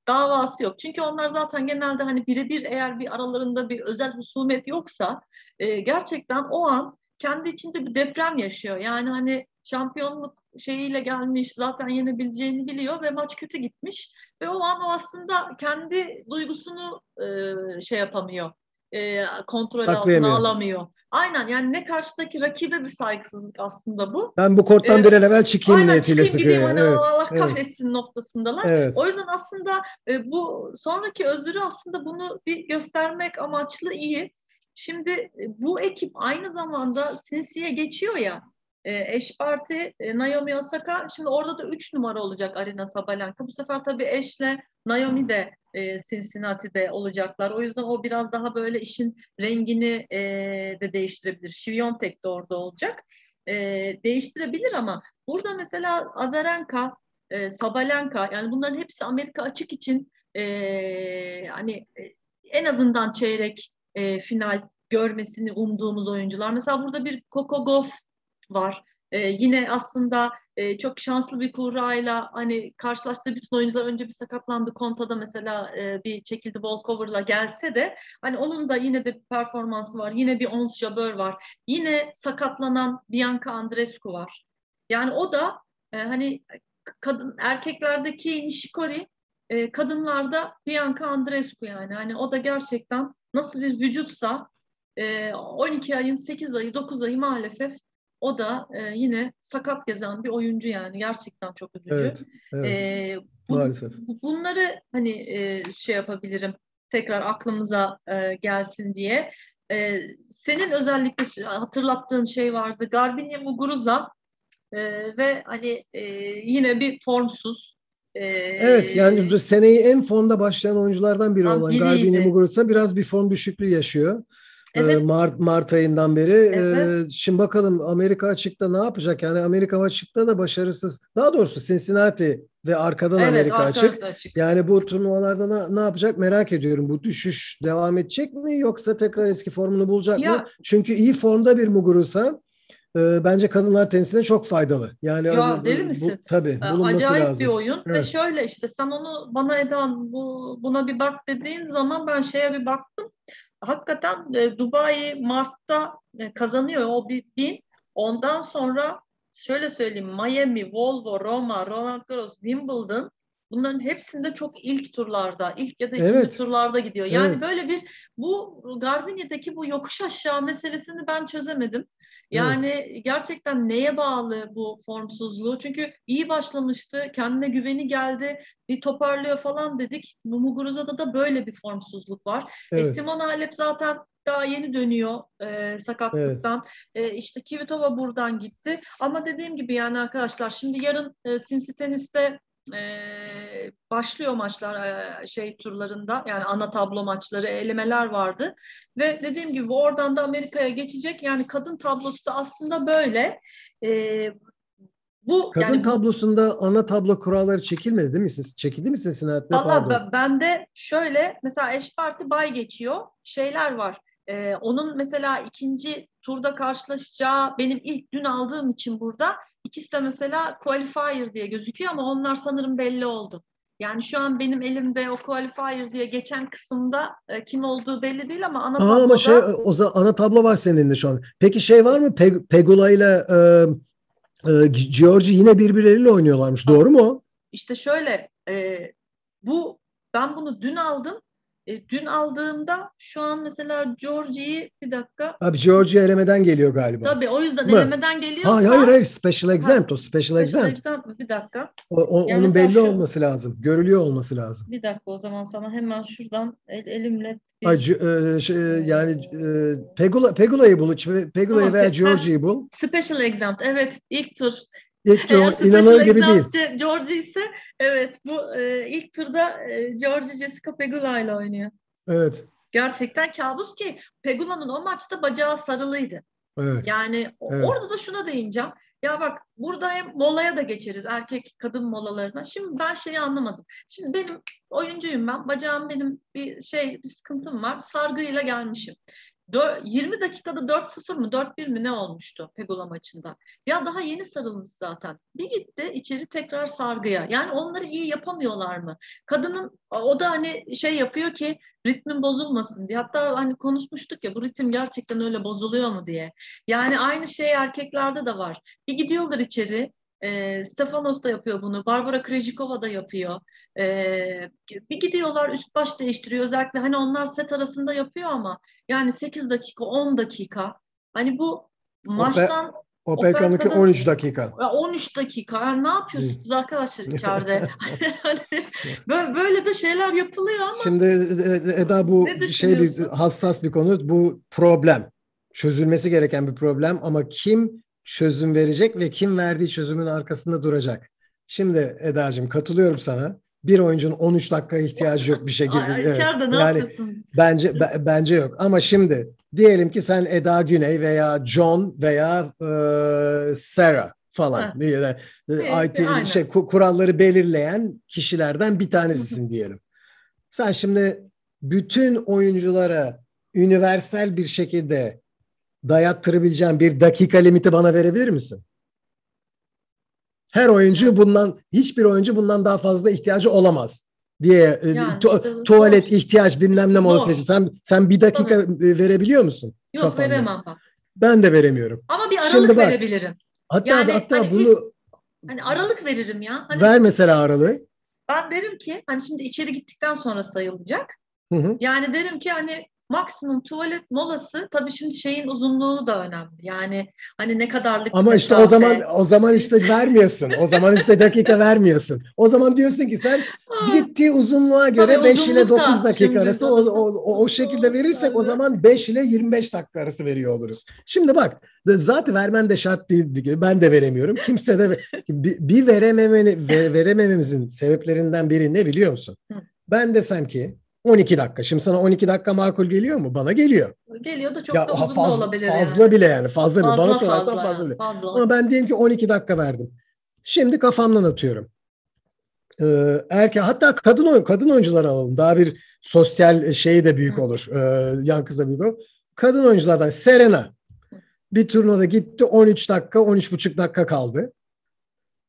[SPEAKER 1] davası yok. Çünkü onlar zaten genelde hani birebir eğer bir aralarında bir özel husumet yoksa e, gerçekten o an kendi içinde bir deprem yaşıyor. Yani hani şampiyonluk şeyiyle gelmiş zaten yenebileceğini biliyor ve maç kötü gitmiş ve o an o aslında kendi duygusunu e, şey yapamıyor e, kontrol altına alamıyor. Aynen yani ne karşıdaki rakibe bir saygısızlık aslında bu.
[SPEAKER 2] Ben bu korttan ee, bir an evvel çıkayım
[SPEAKER 1] aynen,
[SPEAKER 2] niyetiyle
[SPEAKER 1] çıkayım
[SPEAKER 2] sıkıyor.
[SPEAKER 1] Hani evet, Allah kahretsin
[SPEAKER 2] evet.
[SPEAKER 1] noktasındalar.
[SPEAKER 2] Evet.
[SPEAKER 1] O yüzden aslında e, bu sonraki özürü aslında bunu bir göstermek amaçlı iyi. Şimdi e, bu ekip aynı zamanda Sinsi'ye geçiyor ya e, eş parti e, Naomi Osaka. Şimdi orada da 3 numara olacak Arina Sabalenka. Bu sefer tabii eşle Naomi de e, Cincinnati'de olacaklar. O yüzden o biraz daha böyle işin rengini e, de değiştirebilir. Şiviyontek de orada olacak. Değiştirebilir ama burada mesela Azarenka, Sabalenka yani bunların hepsi Amerika açık için hani en azından çeyrek final görmesini umduğumuz oyuncular. Mesela burada bir Coco Gauff var. Ee, yine aslında e, çok şanslı bir kurayla hani karşılaştığı bütün oyuncular önce bir sakatlandı. Konta'da mesela e, bir çekildi walkover'la gelse de hani onun da yine de bir performansı var. Yine bir Ons Jabeur var. Yine sakatlanan Bianca Andreescu var. Yani o da e, hani kadın erkeklerdeki Nishikori e, kadınlarda Bianca Andreescu yani. Hani o da gerçekten nasıl bir vücutsa e, 12 ayın 8 ayı 9 ayı maalesef o da e, yine sakat gezen bir oyuncu yani gerçekten çok üzücü.
[SPEAKER 2] Evet, evet.
[SPEAKER 1] E, bu,
[SPEAKER 2] Maalesef.
[SPEAKER 1] Bunları hani e, şey yapabilirim tekrar aklımıza e, gelsin diye. E, senin özellikle hatırlattığın şey vardı. Garbine Muguruza e, ve hani e, yine bir formsuz.
[SPEAKER 2] E, evet yani seneyi en fonda başlayan oyunculardan biri olan Garbine Muguruza biraz bir form düşüklüğü yaşıyor. Evet. Mart, Mart ayından beri. Evet. Şimdi bakalım Amerika açıkta ne yapacak? Yani Amerika açıkta da başarısız. Daha doğrusu Cincinnati ve arkadan evet, Amerika açık. açık. Yani bu turnuvalarda ne, ne yapacak merak ediyorum. Bu düşüş devam edecek mi yoksa tekrar eski formunu bulacak ya. mı? Çünkü iyi formda bir Muguruza e, bence kadınlar tenisine çok faydalı. Yani
[SPEAKER 1] ya bu, deli misin?
[SPEAKER 2] Bu, tabii bulunması
[SPEAKER 1] Acayip
[SPEAKER 2] lazım.
[SPEAKER 1] bir oyun evet. ve şöyle işte sen onu bana Eda bu buna bir bak dediğin zaman ben şeye bir baktım hakikaten e, Dubai Mart'ta e, kazanıyor o bir bin. Ondan sonra şöyle söyleyeyim Miami, Volvo, Roma, Roland Garros, Wimbledon bunların hepsinde çok ilk turlarda, ilk ya da ikinci evet. turlarda gidiyor. Yani evet. böyle bir bu Garbini'deki bu yokuş aşağı meselesini ben çözemedim. Yani evet. gerçekten neye bağlı bu formsuzluğu? Çünkü iyi başlamıştı, kendine güveni geldi, bir toparlıyor falan dedik. Mumuguruza'da da böyle bir formsuzluk var. E, evet. E, Simon Halep zaten daha yeni dönüyor e, sakatlıktan. Evet. E, işte Kvitova buradan gitti. Ama dediğim gibi yani arkadaşlar şimdi yarın e, Tennis'te e, başlıyor maçlar e, şey turlarında yani ana tablo maçları elemeler vardı. Ve dediğim gibi oradan da Amerika'ya geçecek. Yani kadın tablosu da aslında böyle. E,
[SPEAKER 2] bu kadın yani, tablosunda ana tablo kuralları çekilmedi değil mi? Siz çekildi mi Cincinnati'de?
[SPEAKER 1] Valla bende şöyle mesela eş parti bay geçiyor şeyler var. E, onun mesela ikinci turda karşılaşacağı benim ilk dün aldığım için burada ikisi de mesela qualifier diye gözüküyor ama onlar sanırım belli oldu. Yani şu an benim elimde o qualifier diye geçen kısımda e, kim olduğu belli değil ama ana
[SPEAKER 2] Aa,
[SPEAKER 1] tabloda...
[SPEAKER 2] ama şey o zaman ana tablo var senin elinde şu an. Peki şey var mı? Pe Pegula ile e, e, Georgie yine birbirleriyle oynuyorlarmış. Doğru mu?
[SPEAKER 1] İşte şöyle e, bu ben bunu dün aldım. E, dün aldığımda şu an mesela Georgie'yi bir dakika.
[SPEAKER 2] Abi Georgie elemeden geliyor galiba.
[SPEAKER 1] Tabii o yüzden
[SPEAKER 2] Mı?
[SPEAKER 1] elemeden geliyor.
[SPEAKER 2] Hayır hayır hayır special exempt o special
[SPEAKER 1] Special
[SPEAKER 2] exempt.
[SPEAKER 1] exempt, Bir dakika.
[SPEAKER 2] O, o-
[SPEAKER 1] Yani
[SPEAKER 2] onun belli
[SPEAKER 1] şu-
[SPEAKER 2] olması lazım. Görülüyor olması lazım.
[SPEAKER 1] Bir dakika o zaman sana hemen şuradan el, elimle bir...
[SPEAKER 2] Ay, e, şey, yani e, Pegula Pegula'yı bul. Pegula'yı
[SPEAKER 1] Tamam,
[SPEAKER 2] veya Georgie'yi bul.
[SPEAKER 1] Special exempt evet ilk tur.
[SPEAKER 2] İlk tur inanılır gibi değil.
[SPEAKER 1] Georgie ise evet bu e, ilk turda e, Georgie Jessica Pegula ile oynuyor.
[SPEAKER 2] Evet.
[SPEAKER 1] Gerçekten kabus ki Pegula'nın o maçta bacağı sarılıydı.
[SPEAKER 2] Evet.
[SPEAKER 1] Yani
[SPEAKER 2] Evet.
[SPEAKER 1] orada da şuna değineceğim. Ya bak burada hem molaya da geçeriz erkek kadın molalarına. Şimdi ben şeyi anlamadım. Şimdi benim oyuncuyum ben. Bacağım benim bir şey bir sıkıntım var. Sargıyla gelmişim. Dö- 20 dakikada 4-0 mı 4-1 mi ne olmuştu Pegula maçında? Ya daha yeni sarılmış zaten. Bir gitti içeri tekrar sargıya. Yani onları iyi yapamıyorlar mı? Kadının o da hani şey yapıyor ki ritmin bozulmasın diye. Hatta hani konuşmuştuk ya bu ritim gerçekten öyle bozuluyor mu diye. Yani aynı şey erkeklerde de var. Bir gidiyorlar içeri. E, Stefanos da yapıyor bunu. Barbara Krejcikova da yapıyor. E, bir gidiyorlar üst baş değiştiriyor. Özellikle hani onlar set arasında yapıyor ama yani 8 dakika 10 dakika. Hani bu maçtan Operka'da-
[SPEAKER 2] 13 dakika.
[SPEAKER 1] ya 13 dakika. Yani ne yapıyorsunuz arkadaşlar içeride? Hani böyle, de şeyler yapılıyor ama
[SPEAKER 2] Şimdi e, Eda bu şey bir hassas bir konu. Bu problem. Çözülmesi gereken bir problem ama kim çözüm verecek ve kim verdiği çözümün arkasında duracak? Şimdi Eda'cığım katılıyorum sana. Bir oyuncunun 13 dakika ihtiyacı yok bir şekilde.
[SPEAKER 1] Ay,
[SPEAKER 2] Evet.
[SPEAKER 1] içeride ne
[SPEAKER 2] Yani
[SPEAKER 1] yapıyorsunuz?
[SPEAKER 2] Bence be- bence yok. Ama şimdi diyelim ki sen Eda Güney veya John veya e, Sarah falan diye de- de-
[SPEAKER 1] Evet,
[SPEAKER 2] IT
[SPEAKER 1] aynen.
[SPEAKER 2] şey ku- kuralları belirleyen kişilerden bir tanesisin diyelim. Sen şimdi bütün oyunculara üniversal bir şekilde dayattırabileceğin bir dakika limiti bana verebilir misin? Her oyuncu bundan hiçbir oyuncu bundan daha fazla ihtiyacı olamaz diye e,
[SPEAKER 1] Yani
[SPEAKER 2] tu-
[SPEAKER 1] işte
[SPEAKER 2] tuvalet
[SPEAKER 1] zor.
[SPEAKER 2] ihtiyaç bilmem ne molası için. Sen sen bir dakika e, verebiliyor musun?
[SPEAKER 1] Yok
[SPEAKER 2] kafanda.
[SPEAKER 1] veremem bak.
[SPEAKER 2] Ben de veremiyorum.
[SPEAKER 1] Ama bir aralık
[SPEAKER 2] Şimdi bak.
[SPEAKER 1] verebilirim.
[SPEAKER 2] Hatta
[SPEAKER 1] Yani
[SPEAKER 2] hatta
[SPEAKER 1] hani
[SPEAKER 2] bunu
[SPEAKER 1] Hani aralık veririm ya. Hani
[SPEAKER 2] ver mesela aralığı.
[SPEAKER 1] ben derim ki hani şimdi içeri gittikten sonra sayılacak.
[SPEAKER 2] Hı hı.
[SPEAKER 1] Yani derim ki hani maksimum tuvalet molası tabii şimdi şeyin uzunluğu da önemli. Yani hani ne kadarlık
[SPEAKER 2] Ama işte o
[SPEAKER 1] mesafe.
[SPEAKER 2] zaman o zaman işte vermiyorsun. O zaman işte dakika vermiyorsun. O zaman diyorsun ki sen gittiği uzunluğa göre
[SPEAKER 1] Tabii
[SPEAKER 2] 5 ile
[SPEAKER 1] uzunluk da
[SPEAKER 2] 9 dakika
[SPEAKER 1] şimdi
[SPEAKER 2] arası o, o, o, o şekilde verirsek o zaman 5 ile 25 dakika arası veriyor oluruz. Şimdi bak zaten vermen de şart değil. Ben de veremiyorum. Kimse de bir, bir verememeni, ve- veremememizin sebeplerinden biri ne biliyor musun? Ben desem ki 12 dakika. Şimdi sana 12 dakika makul geliyor mu? Bana geliyor.
[SPEAKER 1] Geliyor da çok
[SPEAKER 2] ya
[SPEAKER 1] da uzun
[SPEAKER 2] fazla,
[SPEAKER 1] da olabilir
[SPEAKER 2] fazla
[SPEAKER 1] yani.
[SPEAKER 2] bile yani. Fazla, bile. Bana sorarsan
[SPEAKER 1] fazla,
[SPEAKER 2] fazla bile.
[SPEAKER 1] Fazla.
[SPEAKER 2] Ama ben diyelim ki 12 dakika verdim. Şimdi kafamdan atıyorum. Ee, erkek hatta kadın oyun kadın oyuncular alalım. Daha bir sosyal şeyi de büyük olur. Ee, yankısı da büyük olur. Kadın oyunculardan Serena bir turnuvada gitti 13 dakika 13,5 dakika kaldı.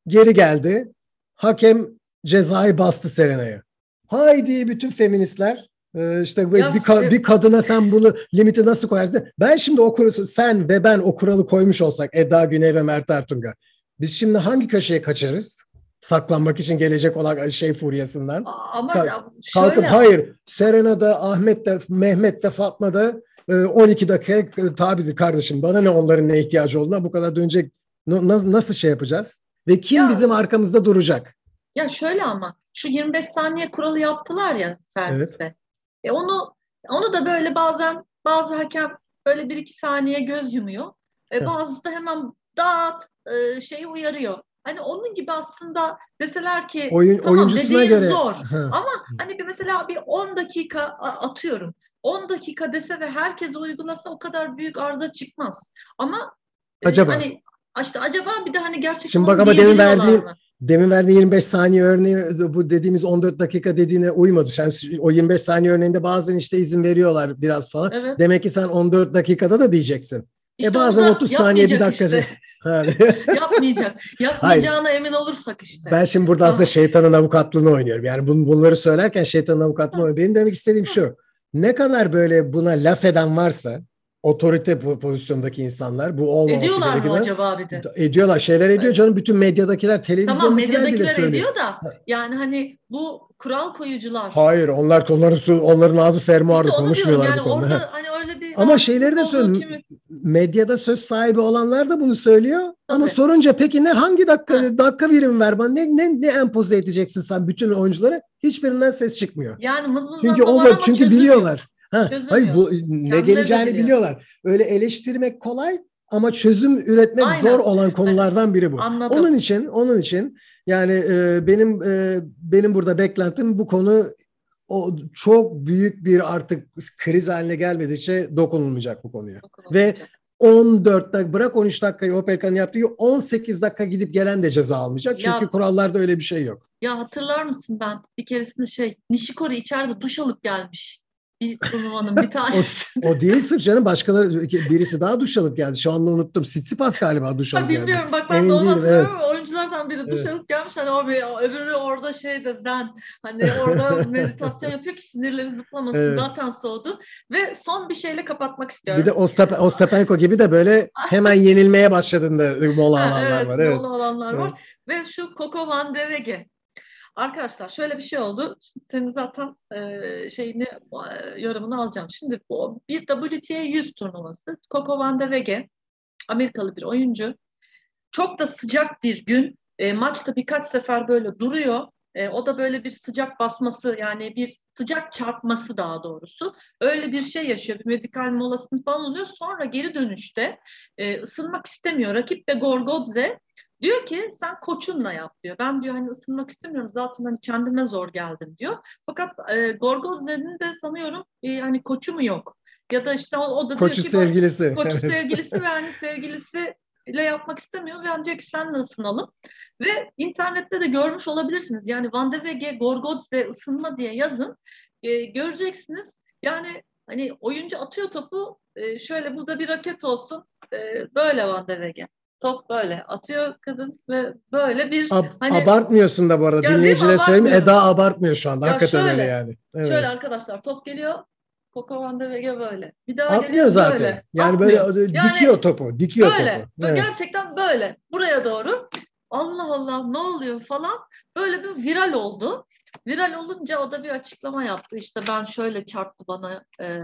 [SPEAKER 2] Geri geldi. Hakem cezayı bastı Serena'ya. Haydi bütün feministler e, işte bir,
[SPEAKER 1] Ya,
[SPEAKER 2] bir, ka- bir kadına sen bunu limiti nasıl koyarsın? Ben şimdi o kuralı sen ve ben o kuralı koymuş olsak Eda Güney ve Mert Ertunga. Biz şimdi hangi köşeye kaçarız? Saklanmak için gelecek olan şey furyasından.
[SPEAKER 1] Ama
[SPEAKER 2] Kalk-
[SPEAKER 1] ya
[SPEAKER 2] Kalkıp
[SPEAKER 1] şöyle-
[SPEAKER 2] hayır Serena da Ahmet de Mehmet de Fatma da e, 12 dakika e, tabidir kardeşim. Bana ne onların ne ihtiyacı olduğuna bu kadar dönecek. Na- na- nasıl şey yapacağız? Ve kim
[SPEAKER 1] Ya-
[SPEAKER 2] bizim arkamızda duracak?
[SPEAKER 1] Ya şöyle ama şu 25 saniye kuralı yaptılar ya serviste. E onu onu da böyle bazen bazı hakem böyle bir iki saniye göz yumuyor. E
[SPEAKER 2] Evet.
[SPEAKER 1] bazısı da hemen dağıt e, şeyi uyarıyor. Hani onun gibi aslında deseler ki
[SPEAKER 2] Oyun
[SPEAKER 1] tamam
[SPEAKER 2] oyuncusuna göre.
[SPEAKER 1] zor.
[SPEAKER 2] Ha.
[SPEAKER 1] Ama hani bir mesela bir 10 dakika atıyorum. 10 dakika dese ve herkes uygulasa o kadar büyük arıza çıkmaz. Ama e,
[SPEAKER 2] Acaba?
[SPEAKER 1] hani işte acaba bir de hani gerçekten
[SPEAKER 2] Şimdi bak ama demin
[SPEAKER 1] mı?
[SPEAKER 2] Demin verdiğin 25 saniye örneği bu dediğimiz 14 dakika dediğine uymadı. Sen o 25 saniye örneğinde bazen işte izin veriyorlar biraz falan. Evet. Demek ki sen 14 dakikada da diyeceksin. E işte e bazen 30 saniye bir dakika. Işte.
[SPEAKER 1] Yapmayacak. Yapmayacağına Hayır. emin olursak işte.
[SPEAKER 2] Ben şimdi burada aslında şeytanın avukatlığını oynuyorum. Yani bunları söylerken şeytanın avukatlığını oynuyorum. Benim demek istediğim şu. Ne kadar böyle buna laf eden varsa otorite pozisyondaki insanlar bu olmaması
[SPEAKER 1] Ediyorlar gerekiyor. mı acaba bir de?
[SPEAKER 2] Ediyorlar. Şeyler ediyor evet. canım. Bütün medyadakiler, televizyondakiler tamam, bile söylüyor. ediyor
[SPEAKER 1] da yani hani bu kural koyucular.
[SPEAKER 2] Hayır onlar onların onların ağzı fermuarlı işte konuşmuyorlar yani bu konuda. Orada, hani öyle bir Ama şeyleri de söylüyor. Medyada söz sahibi olanlar da bunu söylüyor. Tabii. Ama sorunca peki ne hangi dakika ha. dakika birimi ver bana ne, ne ne empoze edeceksin sen bütün oyuncuları? Hiçbirinden ses çıkmıyor.
[SPEAKER 1] Yani mız mız
[SPEAKER 2] çünkü olmadı çünkü çözülmüyor. biliyorlar. Ha, hayır bu ne geleceğini biliyor. biliyorlar. Öyle eleştirmek kolay ama çözüm üretmek Aynen. zor olan konulardan biri bu. Anladım. Onun için onun için yani e, benim e, benim burada beklentim bu konu o çok büyük bir artık kriz haline gelmedikçe dokunulmayacak bu konuya. Ve 14 dakika bırak 13 dakikayı Opelka'nın yaptığı 18 dakika gidip gelen de ceza almayacak. Çünkü ya, kurallarda öyle bir şey yok.
[SPEAKER 1] Ya hatırlar mısın ben bir keresinde şey Nishikori içeride duş alıp gelmiş bir turnuvanın bir tanesi.
[SPEAKER 2] o, o değil sırf canım başkaları birisi daha duş alıp geldi. Şu anda unuttum. Tsitsipas galiba duş alıp
[SPEAKER 1] geldi. Bilmiyorum bak ben Emin de onu hatırlıyorum. Evet. Oyunculardan biri duş evet. alıp gelmiş. Hani o bir, öbürü orada şeyde zen hani orada meditasyon yapıyor ki sinirleri zıplamasın. Evet. Zaten soğudu. Ve son bir şeyle kapatmak istiyorum.
[SPEAKER 2] Bir de Ostap Ostapenko gibi de böyle hemen yenilmeye başladığında mola alanlar evet, var. Evet.
[SPEAKER 1] Mola alanlar evet. var. Ve şu Coco Van de Wege Arkadaşlar şöyle bir şey oldu. senin zaten e, şeyini e, yorumunu alacağım. Şimdi bu bir WTA 100 turnuvası. Coco Van de Wege Amerikalı bir oyuncu. Çok da sıcak bir gün. E, maçta birkaç sefer böyle duruyor. E, o da böyle bir sıcak basması yani bir sıcak çarpması daha doğrusu. Öyle bir şey yaşıyor. Bir medikal molasını falan oluyor. Sonra geri dönüşte e, ısınmak istemiyor. Rakip de Gorgodze Diyor ki sen koçunla yap diyor. Ben diyor hani ısınmak istemiyorum zaten hani kendime zor geldim diyor. Fakat e, Gorgozze'nin de sanıyorum e, hani koçu mu yok? Ya da işte o, o da
[SPEAKER 2] koçu
[SPEAKER 1] diyor ki
[SPEAKER 2] sevgilisi.
[SPEAKER 1] koçu sevgilisi ve hani sevgilisiyle yapmak istemiyor ve ancak senle ısınalım. Ve internette de görmüş olabilirsiniz. Yani Van de Wege Gorgodze ısınma diye yazın. E, göreceksiniz. Yani hani oyuncu atıyor topu e, şöyle burada bir raket olsun e, böyle Van de Wege top böyle atıyor kadın ve böyle bir
[SPEAKER 2] Ab, hani abartmıyorsun da bu arada dinleyicilere söyleyeyim Eda abartmıyor şu anda ya hakikaten şöyle, öyle yani.
[SPEAKER 1] Evet. Şöyle arkadaşlar top geliyor Koko Van de Vege böyle. Bir daha
[SPEAKER 2] Atmıyor zaten. Böyle. Yani Atmıyor. böyle yani, dikiyor topu. Dikiyor
[SPEAKER 1] böyle.
[SPEAKER 2] topu.
[SPEAKER 1] Evet. Gerçekten böyle. Buraya doğru. Allah Allah ne oluyor falan. Böyle bir viral oldu. Viral olunca o da bir açıklama yaptı. İşte ben şöyle çarptı bana e,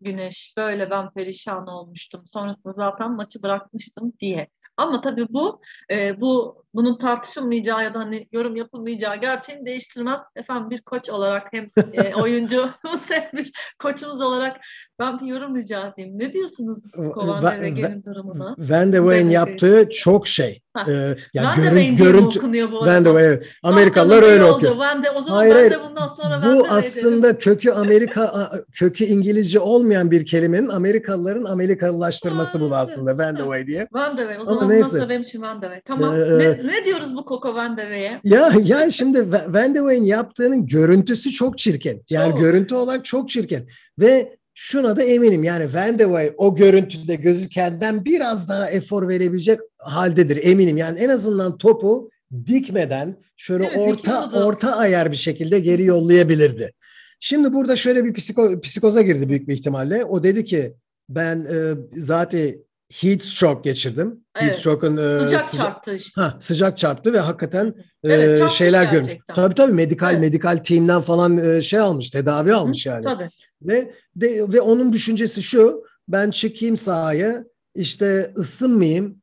[SPEAKER 1] güneş, böyle ben perişan olmuştum. Sonrasında zaten maçı bırakmıştım diye. Ama tabii bu e, bu bunun tartışılmayacağı ya da hani yorum yapılmayacağı gerçeğini değiştirmez. Efendim bir koç olarak hem e, oyuncu hem bir koçumuz olarak ben bir yorum rica edeyim. Ne diyorsunuz Kovan Devege'nin durumuna?
[SPEAKER 2] Van de Ven yaptığı çok şey.
[SPEAKER 1] Ee, yani Van görün, görüntü okunuyor bu
[SPEAKER 2] Van de. Amerikalılar öyle okuyor.
[SPEAKER 1] Van de, o zaman hayır, ben de bundan sonra
[SPEAKER 2] Bu aslında kökü Amerika kökü İngilizce olmayan bir kelimenin Amerikalıların Amerikalılaştırması bu aslında Van de diye.
[SPEAKER 1] Van de. O zaman Ama neyse. benim için Van de. Tamam. Ee, ne, ne diyoruz bu Coco Van?
[SPEAKER 2] Ya ya şimdi Van de Ven yaptığının görüntüsü çok çirkin. Yani çok. görüntü olarak çok çirkin. Ve şuna da eminim yani Van de o görüntüde gözükenden biraz daha efor verebilecek haldedir eminim. Yani en azından topu dikmeden şöyle evet, orta orta ayar bir şekilde geri yollayabilirdi. Şimdi burada şöyle bir psiko, psikoza girdi büyük bir ihtimalle. O dedi ki ben e, zaten heat stroke geçirdim. Evet. Heat stroke'un
[SPEAKER 1] e, sıcak, sıcak çarptı işte.
[SPEAKER 2] Ha, sıcak çarptı ve hakikaten evet, e, şeyler görmüş. Tabii tabii medikal evet. medikal team'den falan e, şey almış, tedavi almış Hı, yani. Tabii. Ve de, ve onun düşüncesi şu, ben çıkayım sahaya, işte ısınmayayım,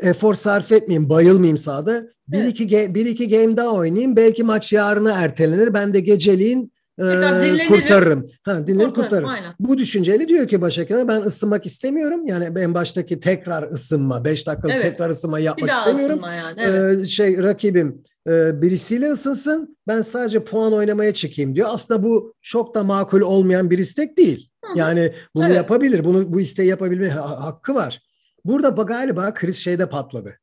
[SPEAKER 2] efor sarf etmeyeyim, bayılmayayım sahada. Bir evet. iki bir iki game daha oynayayım. Belki maç yarına ertelenir. Ben de geceliğin e, kurtarırım. Ha, dinlenir kurtarırım. Aynen. Bu düşünceyle diyor ki Başak'a ben ısınmak istemiyorum. Yani en baştaki tekrar ısınma, 5 dakikalık evet. tekrar ısınma yapmak istemiyorum. Yani, evet. ee, şey rakibim e, birisiyle ısınsın. Ben sadece puan oynamaya çıkayım diyor. Aslında bu çok da makul olmayan bir istek değil. Hı. Yani bunu evet. yapabilir. Bunu bu isteği yapabilme hakkı var. Burada galiba kriz şeyde patladı.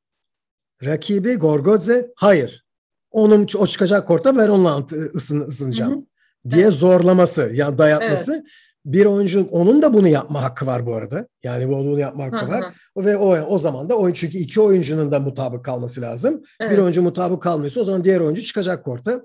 [SPEAKER 2] Rakibi Gorgodze hayır onun o çıkacak korta ben onunla ısın, ısınacağım hı hı. Diye evet. zorlaması yani dayatması. Evet. Bir oyuncunun onun da bunu yapma hakkı var bu arada. Yani bunu yapma hakkı var. Ve o o zaman da oyun çünkü iki oyuncunun da mutabık kalması lazım. Evet. Bir oyuncu mutabık kalmıyorsa o zaman diğer oyuncu çıkacak korta.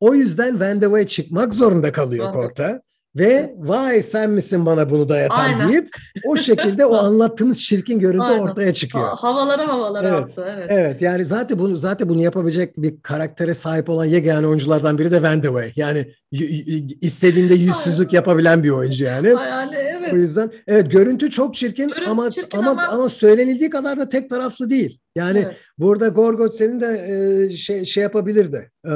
[SPEAKER 2] O yüzden Van de Wey çıkmak zorunda kalıyor korta. Ve vay sen misin bana bunu dayatan Aynen. deyip o şekilde o anlattığımız çirkin görüntü Aynen. ortaya çıkıyor.
[SPEAKER 1] Havalara havalara
[SPEAKER 2] evet.
[SPEAKER 1] attı. Evet.
[SPEAKER 2] Evet yani zaten bunu zaten bunu yapabilecek bir karaktere sahip olan yegane oyunculardan biri de Van de Wey. Yani istediğinde yüzsüzlük Aynen. yapabilen bir oyuncu yani.
[SPEAKER 1] Yani evet.
[SPEAKER 2] O yüzden evet görüntü çok çirkin görüntü ama çirkin ama, ama ama söylenildiği kadar da tek taraflı değil. Yani evet. burada Gorgot senin de e, şey şey yapabilirdi. E,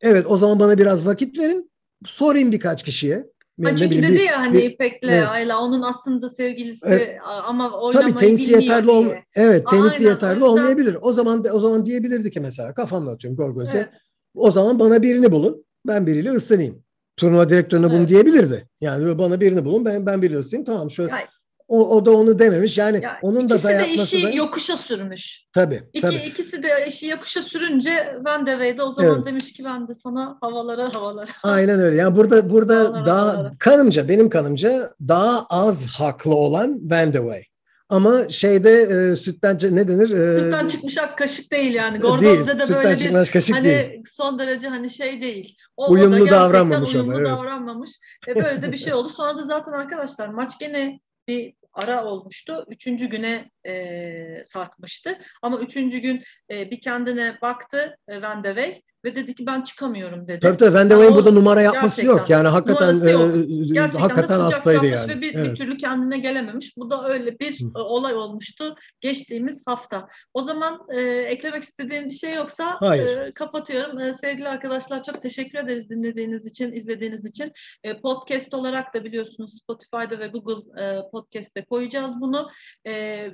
[SPEAKER 2] evet o zaman bana biraz vakit verin sorayım birkaç kişiye.
[SPEAKER 1] Ha, çünkü bileyim, dedi ya hani İpek'le evet. Ayla onun aslında sevgilisi evet. ama oynamayı
[SPEAKER 2] Tabii tenisi yeterli ol Evet, tenisi Aynen, yeterli yüzden... olmayabilir. O zaman o zaman diyebilirdi ki mesela kafamla atıyorum Gorgöz'e. Evet. O zaman bana birini bulun. Ben biriyle ısınayım. Turnuva direktörüne evet. bunu diyebilirdi. Yani bana birini bulun ben ben biriyle ısınayım. Tamam şöyle yani, o, o da onu dememiş. Yani ya, onun da dayatması
[SPEAKER 1] de işi
[SPEAKER 2] da...
[SPEAKER 1] yokuşa sürmüş.
[SPEAKER 2] Tabii,
[SPEAKER 1] İki,
[SPEAKER 2] tabii.
[SPEAKER 1] İkisi de işi yokuşa sürünce Van de Wey'de o zaman evet. demiş ki ben de sana havalara havalara.
[SPEAKER 2] Aynen öyle. Yani burada burada havalara, daha havalara. kanımca benim kanımca daha az haklı olan Van de Wey. Ama şeyde e, sütten ne denir?
[SPEAKER 1] E, sütten çıkmış ak kaşık değil yani. Gordoz'da da böyle bir kaşık hani değil. son derece hani şey değil.
[SPEAKER 2] O uyumlu da davranmamış
[SPEAKER 1] uyumlu
[SPEAKER 2] o da, evet.
[SPEAKER 1] davranmamış. E böyle de bir şey oldu. Sonra da zaten arkadaşlar maç gene bir ara olmuştu. Üçüncü güne e, sarkmıştı. Ama üçüncü gün e, bir kendine baktı e, Van de Wey ve dedi ki ben çıkamıyorum dedi.
[SPEAKER 2] Tabii tabii Van de Wey'in burada numara yapması yok. Yani hakikaten e, gerçekten hakikaten hastaydı yani.
[SPEAKER 1] Ve bir, evet. bir türlü kendine gelememiş. Bu da öyle bir Hı. olay olmuştu geçtiğimiz hafta. O zaman e, eklemek istediğin bir şey yoksa e, kapatıyorum. E, sevgili arkadaşlar çok teşekkür ederiz dinlediğiniz için, izlediğiniz için. E, podcast olarak da biliyorsunuz Spotify'da ve Google e, Podcast'te koyacağız bunu. E,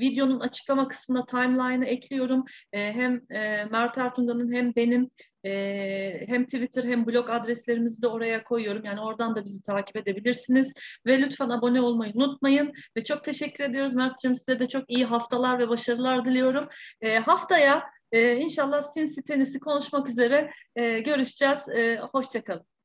[SPEAKER 1] Videonun açıklama kısmına timeline'ı ekliyorum. E, hem e, Mert Ertungan'ın hem benim e, hem Twitter hem blog adreslerimizi de oraya koyuyorum. Yani oradan da bizi takip edebilirsiniz. Ve lütfen abone olmayı unutmayın. Ve çok teşekkür ediyoruz Mert'ciğim. Size de çok iyi haftalar ve başarılar diliyorum. E, haftaya e, inşallah Sinsi Tenisi konuşmak üzere e, görüşeceğiz. E, Hoşçakalın.